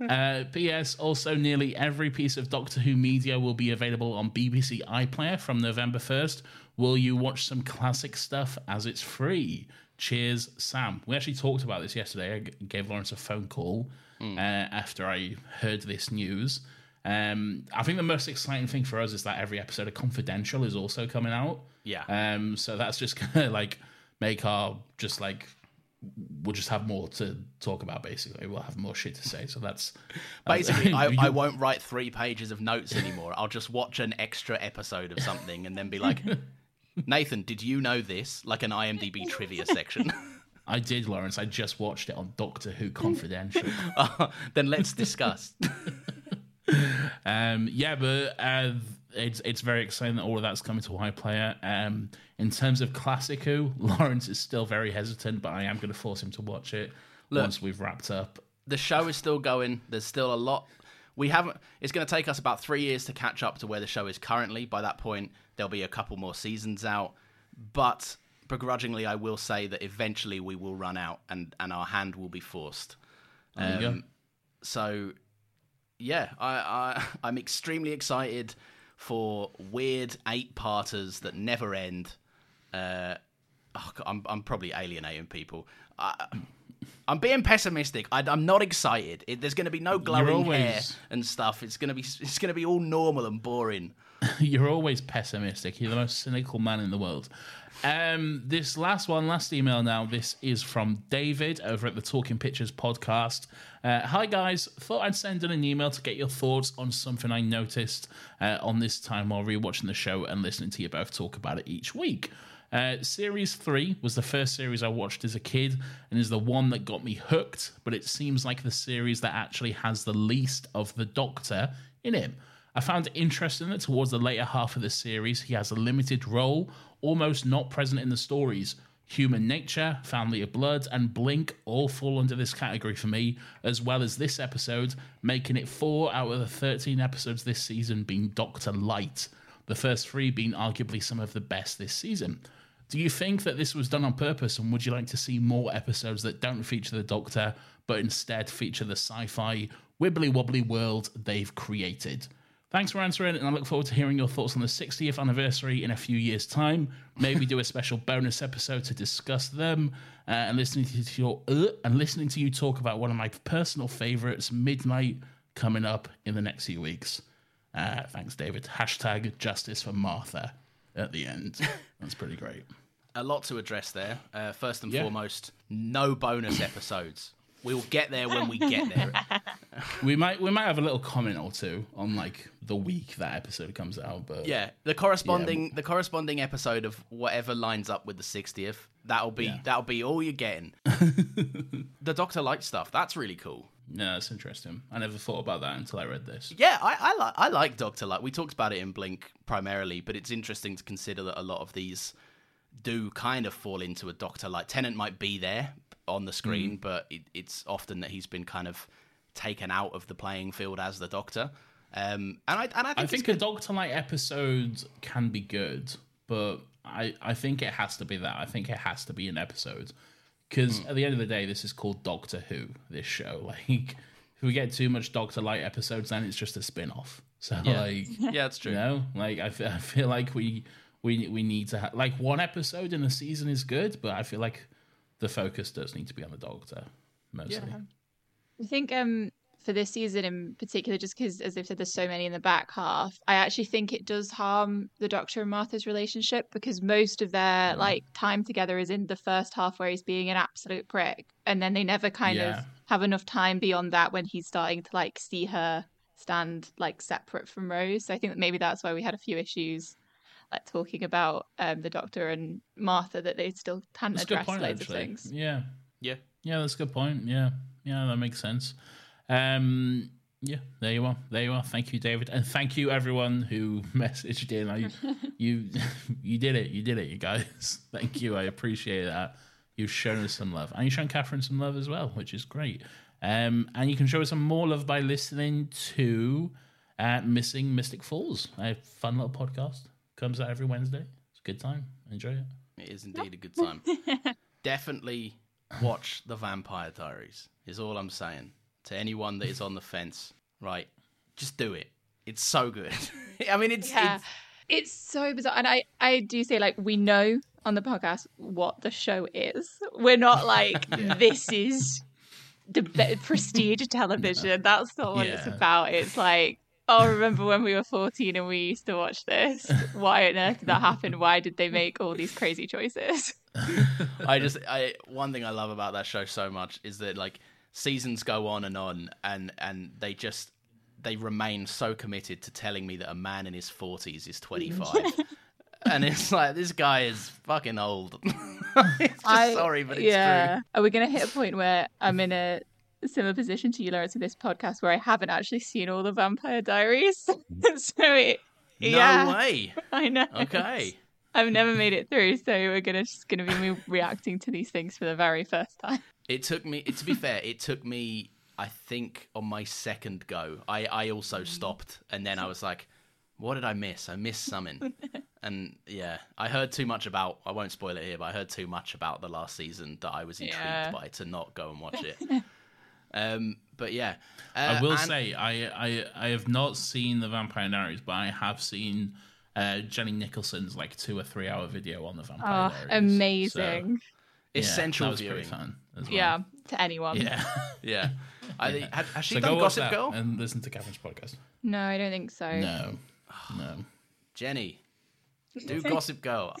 [LAUGHS] Uh, P.S. Also, nearly every piece of Doctor Who media will be available on BBC iPlayer from November 1st. Will you watch some classic stuff as it's free? Cheers, Sam. We actually talked about this yesterday. I gave Laurence a phone call uh, after I heard this news. Um, I think the most exciting thing for us is that every episode of Confidential is also coming out. Yeah. Um, so that's just [LAUGHS] gonna like make our just like we'll just have more to talk about. Basically, we'll have more shit to say. So that's Basically, [LAUGHS] I, I won't write three pages of notes [LAUGHS] anymore. I'll just watch an extra episode of something and then be like, Nathan, did you know this? Like an IMDb trivia section. [LAUGHS] I did, Laurence. I just watched it on Doctor Who Confidential. then let's discuss. Um, yeah, but uh, it's it's very exciting that all of that's coming to iPlayer. Um, in terms of classic Who, [LAUGHS] Laurence is still very hesitant, but I am going to force him to watch it once we've wrapped up the show is still going. There's still a lot. We haven't. It's going to take us about three years to catch up to where the show is currently. By that point, there'll be a couple more seasons out. But begrudgingly, I will say that eventually we will run out, and and our hand will be forced. There you go. Um, so, yeah, I, I [LAUGHS] I'm extremely excited for weird eight parters that never end. Uh, oh, God, I'm I'm probably alienating people. I, I'm being pessimistic. I, I'm not excited. It, there's going to be no glowing hair and stuff. It's going to be it's going to be all normal and boring. [LAUGHS] You're always pessimistic. You're the most cynical man in the world. Um, this last one, last email now. This is from David over at the Talking Pictures podcast. Uh, Hi guys, thought I'd send in an email to get your thoughts on something I noticed uh, on this time while rewatching the show and listening to you both talk about it each week. Uh, series 3 was the first series I watched as a kid and is the one that got me hooked, but it seems like the series that actually has the least of the Doctor in it. I found it interesting that towards the later half of the series, he has a limited role, almost not present in the stories. Human Nature, Family of Blood, and Blink all fall under this category for me, as well as this episode, making it four out of the 13 episodes this season being Doctor Light, the first three being arguably some of the best this season. Do you think that this was done on purpose, and would you like to see more episodes that don't feature the Doctor, but instead feature the sci fi, wibbly wobbly world they've created? Thanks for answering, and I look forward to hearing your thoughts on the 60th anniversary in a few years' time. Maybe do a special bonus episode to discuss them, uh, and listening to your uh, and listening to you talk about one of my personal favorites, Midnight, coming up in the next few weeks. Uh, thanks, David. Hashtag Justice for Martha at the end. [LAUGHS] That's pretty great. A lot to address there. Uh, first and Yeah. foremost, no bonus episodes. We'll get there when we get there. [LAUGHS] We might we might have a little comment or two on like the week that episode comes out, but Yeah, the corresponding the corresponding episode of whatever lines up with the 60th. That'll be Yeah. that'll be all you're getting. [LAUGHS] the Doctor Light stuff. That's really cool. no, that's interesting. I never thought about that until I read this. Yeah, I I, li- I like Doctor Light. We talked about it in Blink primarily, but it's interesting to consider that a lot of these do kind of fall into a Doctor Light. Tennant might be there on the screen, Mm. but it, it's often that he's been kind of taken out of the playing field as the Doctor. Um, and I and I think, I think a Doctor Light episode can be good, but I, I think it has to be that. I think it has to be an episode. Because Hmm. at the end of the day, this is called Doctor Who, this show. [LAUGHS] Like, if we get too much Doctor Light episodes, then it's just a spin off. So, Yeah. like, [LAUGHS] yeah, it's true. you know, like, I feel, I feel like we, we, we need to have, like, one episode in a season is good, but I feel like the focus does need to be on the Doctor, mostly. I think um for this season in particular, just because as they've said, there's so many in the back half. I actually think it does harm the Doctor and Martha's relationship because most of their Mm. like time together is in the first half where he's being an absolute prick, and then they never kind Yeah. of have enough time beyond that when he's starting to like see her stand like separate from Rose. So I think that maybe that's why we had a few issues. Like talking about um, the Doctor and Martha, that they still hadn't That's a good addressed point, loads actually. of things. Yeah. Yeah. Yeah, that's a good point. Yeah, yeah, that makes sense. Um, yeah, there you are. There you are. Thank you, David, and thank you everyone who [LAUGHS] messaged in. I, [LAUGHS] you, [LAUGHS] you did it. You did it, you guys. Thank you. I appreciate that. You've shown us some love, and you've shown Katherine some love as well, which is great. Um, and you can show us some more love by listening to uh, Missing Mystic Falls, a fun little podcast. Comes out every Wednesday. It's a good time. Enjoy it. It is indeed a good time. Definitely watch The Vampire Diaries, is all I'm saying. To anyone that is on the fence, right? Just do it. It's so good. [LAUGHS] I mean, it's, Yeah. it's It's so bizarre. And I, I do say, like, we know on the podcast what the show is. We're not like, [LAUGHS] this is the prestige television. That's not what it's about. It's like, oh, remember when we were 14 and we used to watch this? Why on earth did that happen? Why did they make all these crazy choices? [LAUGHS] I just I one thing I love about that show so much is that like seasons go on and on and and they just they remain so committed to telling me that a man in his 40s is 25. [LAUGHS] and it's like this guy is fucking old. [LAUGHS] it's just I- sorry but it's yeah. true. Are we going to hit a point where I'm in a similar position to you, Laurence, with this podcast where I haven't actually seen all the Vampire Diaries? so it, No yeah, way. I know. Okay. I've never made it through, so we're gonna just gonna be me reacting to these things for the very first time. It took me. It, to be fair, it took me I think on my second go, I, I also stopped, and then I was like, "What did I miss? I missed something." [LAUGHS] and yeah, I heard too much about. I won't spoil it here, but I heard too much about the last season that I was intrigued Yeah. by to not go and watch it. [LAUGHS] um, but yeah, I Uh, will and- say I, I I have not seen the Vampire Diaries, but I have seen uh, Jenny Nicholson's like two or three hour video on the Vampire Oh, Diaries. amazing. So, yeah, essential that was pretty viewing. fun as well. Yeah, to anyone. yeah. [LAUGHS] Yeah, I think has, has she so done go Gossip Girl? and listen to Katherine's podcast. No, I don't think so. No, no. Jenny, do [LAUGHS] Gossip Girl.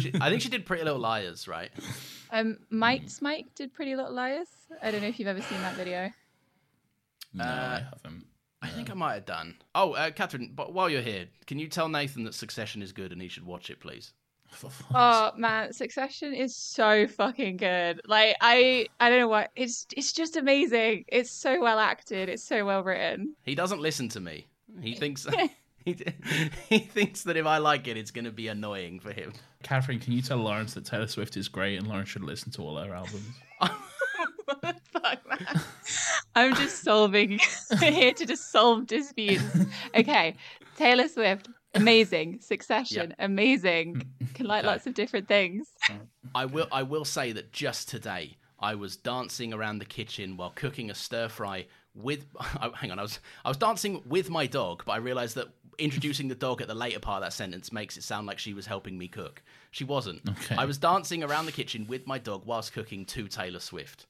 She, I think she did Pretty Little Liars, right? Um, Mike's Mike did Pretty Little Liars. I don't know if you've ever seen that video. No, Uh, I haven't. I think I might have done. Oh, uh, Katherine, but while you're here, can you tell Nathan that Succession is good and he should watch it, please? [LAUGHS] Oh man, Succession is so fucking good. Like I, I don't know what it's. It's just amazing. It's so well acted. It's so well written. He doesn't listen to me. He [LAUGHS] thinks [LAUGHS] he, he thinks that if I like it, it's going to be annoying for him. Katherine, can you tell Laurence that Taylor Swift is great and Laurence should listen to all her albums? Fuck man. I'm just solving [LAUGHS] here to just solve disputes. Okay, Taylor Swift, amazing. Succession, amazing. Mm-hmm. Can like Okay. lots of different things. I will. I will say that just today I was dancing around the kitchen while cooking a stir fry with. [LAUGHS] Oh, hang on, I was I was dancing with my dog, but I realised that introducing the dog at the later part of that sentence makes it sound like she was helping me cook. She wasn't. Okay. I was dancing around the kitchen with my dog whilst cooking to Taylor Swift.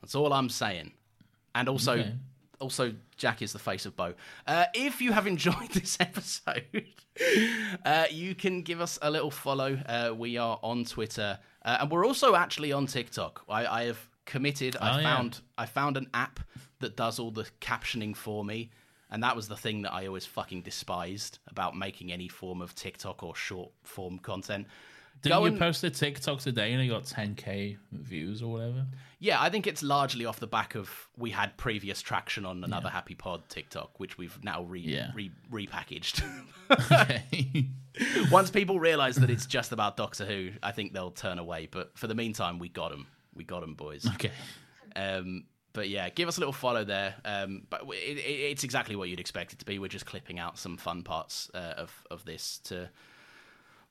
That's all I'm saying. And also, Okay. also, Jack is the face of Boe. Uh, if you have [LAUGHS] enjoyed this episode, [LAUGHS] uh, you can give us a little follow. Uh, we are on Twitter, uh, and we're also actually on TikTok. I, I have committed. Oh, I yeah. found I found an app that does all the captioning for me. And that was the thing that I always fucking despised about making any form of TikTok or short form content. Didn't you and- post a TikTok today and it got 10k views or whatever? Yeah, I think it's largely off the back of we had previous traction on another Happy Pod TikTok, which we've now re, Yeah. re repackaged. [LAUGHS] Once people realise that it's just about Doctor Who, I think they'll turn away. But for the meantime, we got them. We got them, boys. okay. Um, but yeah, give us a little follow there. Um, but it, it, it's exactly what you'd expect it to be. We're just clipping out some fun parts uh, of of this to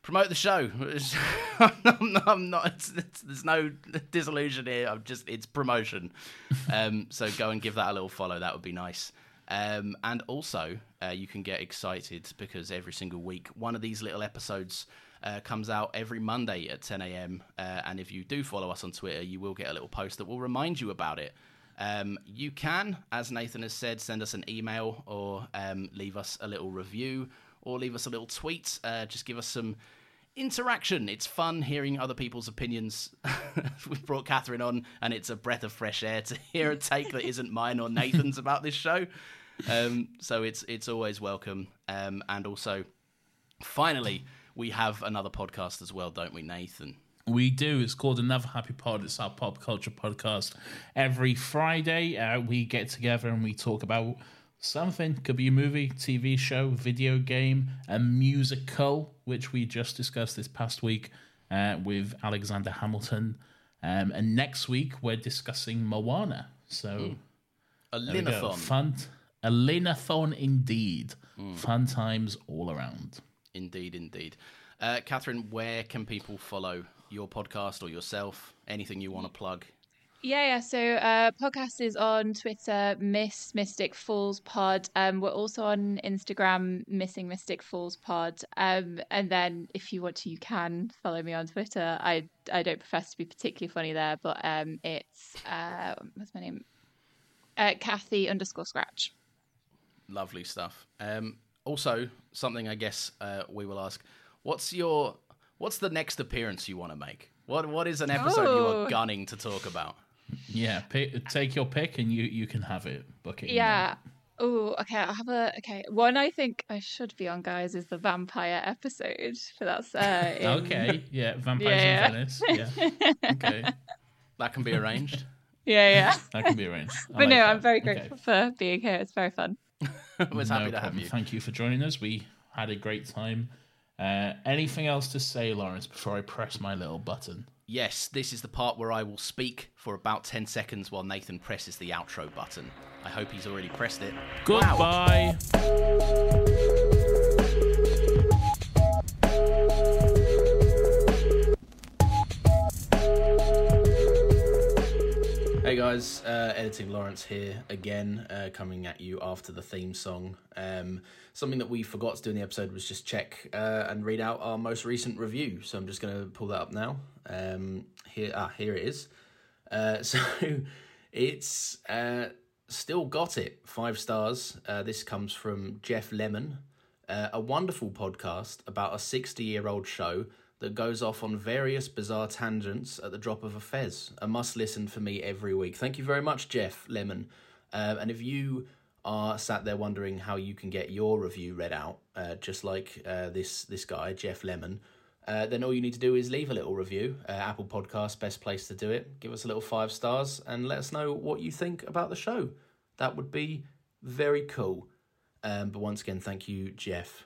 promote the show. [LAUGHS] I'm not. I'm not it's, it's, there's no disillusion here. I'm just. It's promotion. [LAUGHS] Um, so go and give that a little follow. That would be nice. Um, and also, uh, you can get excited because every single week, one of these little episodes uh, comes out every Monday at 10 a.m. Uh, and if you do follow us on Twitter, you will get a little post that will remind you about it. Um, you can, as Nathan has said, send us an email or um, leave us a little review or leave us a little tweet. Uh, just give us some interaction. It's fun hearing other people's opinions. [LAUGHS] We've brought Katherine on, and it's a breath of fresh air to hear a take that isn't mine or Nathan's about this show. Um, so it's it's always welcome. Um, and also, finally, we have another podcast as well, don't we, Nathan? We do. It's called Another Happy Pod. It's our pop culture podcast. Every Friday, uh, we get together and we talk about something. Could be a movie, TV show, video game, a musical, which we just discussed this past week uh, with Alexander Hamilton. Um, and next week, we're discussing Moana. So, A we go. Linathon. Fun. A Linathon indeed. Fun times all around. Indeed, indeed. Uh, Katherine, where can people follow your podcast or yourself? Anything you want to plug? Yeah, yeah. So uh podcast is on Twitter, Miss Mystic Falls Pod. Um we're also on Instagram, Missing Mystic Falls Pod. Um and then if you want to you can follow me on Twitter. I I don't profess to be particularly funny there, but um it's uh what's my name? Uh Kathy underscore scratch. Lovely stuff. Um, also, something I guess uh, we will ask: What's your what's the next appearance you want to make? What what is an episode you are Oh. gunning to talk about? Yeah, pick, take your pick and you, you can have it. Book it. Yeah. Oh, okay. I have a okay. One I think I should be on, guys, is the vampire episode. But that's uh [LAUGHS] in- Okay, yeah, Vampires Yeah. in Venice. Yeah, [LAUGHS] okay, That can be arranged. Yeah, yeah. [LAUGHS] that can be arranged. I But like no, that. I'm very Okay. grateful for being here. It's very fun. I was happy No to have you. Thank you for joining us. We had a great time. Uh, anything else to say, Laurence, before I press my little button? Yes, this is the part where I will speak for about 10 seconds while Nathan presses the outro button. I hope he's already pressed it. Goodbye. Hey guys, uh, editing Laurence here again, uh, coming at you after the theme song. Um, something that we forgot to do in the episode was just check uh, and read out our most recent review. So I'm just going to pull that up now. Um, here, ah, here it is. Uh, [LAUGHS] so it's uh, still got it, five stars. Uh, this comes from Jeff Lemon, a wonderful podcast about a 60 year old show that goes off on various bizarre tangents at the drop of a fez. A must listen for me every week. Thank you very much, Jeff Lemon. Um, and if you are sat there wondering how you can get your review read out, uh, just like uh, this this guy Jeff Lemon, uh, then all you need to do is leave a little review. Uh, Apple Podcast, best place to do it. Give us a little five stars and let us know what you think about the show. That would be very cool. Um, but once again, thank you, Jeff.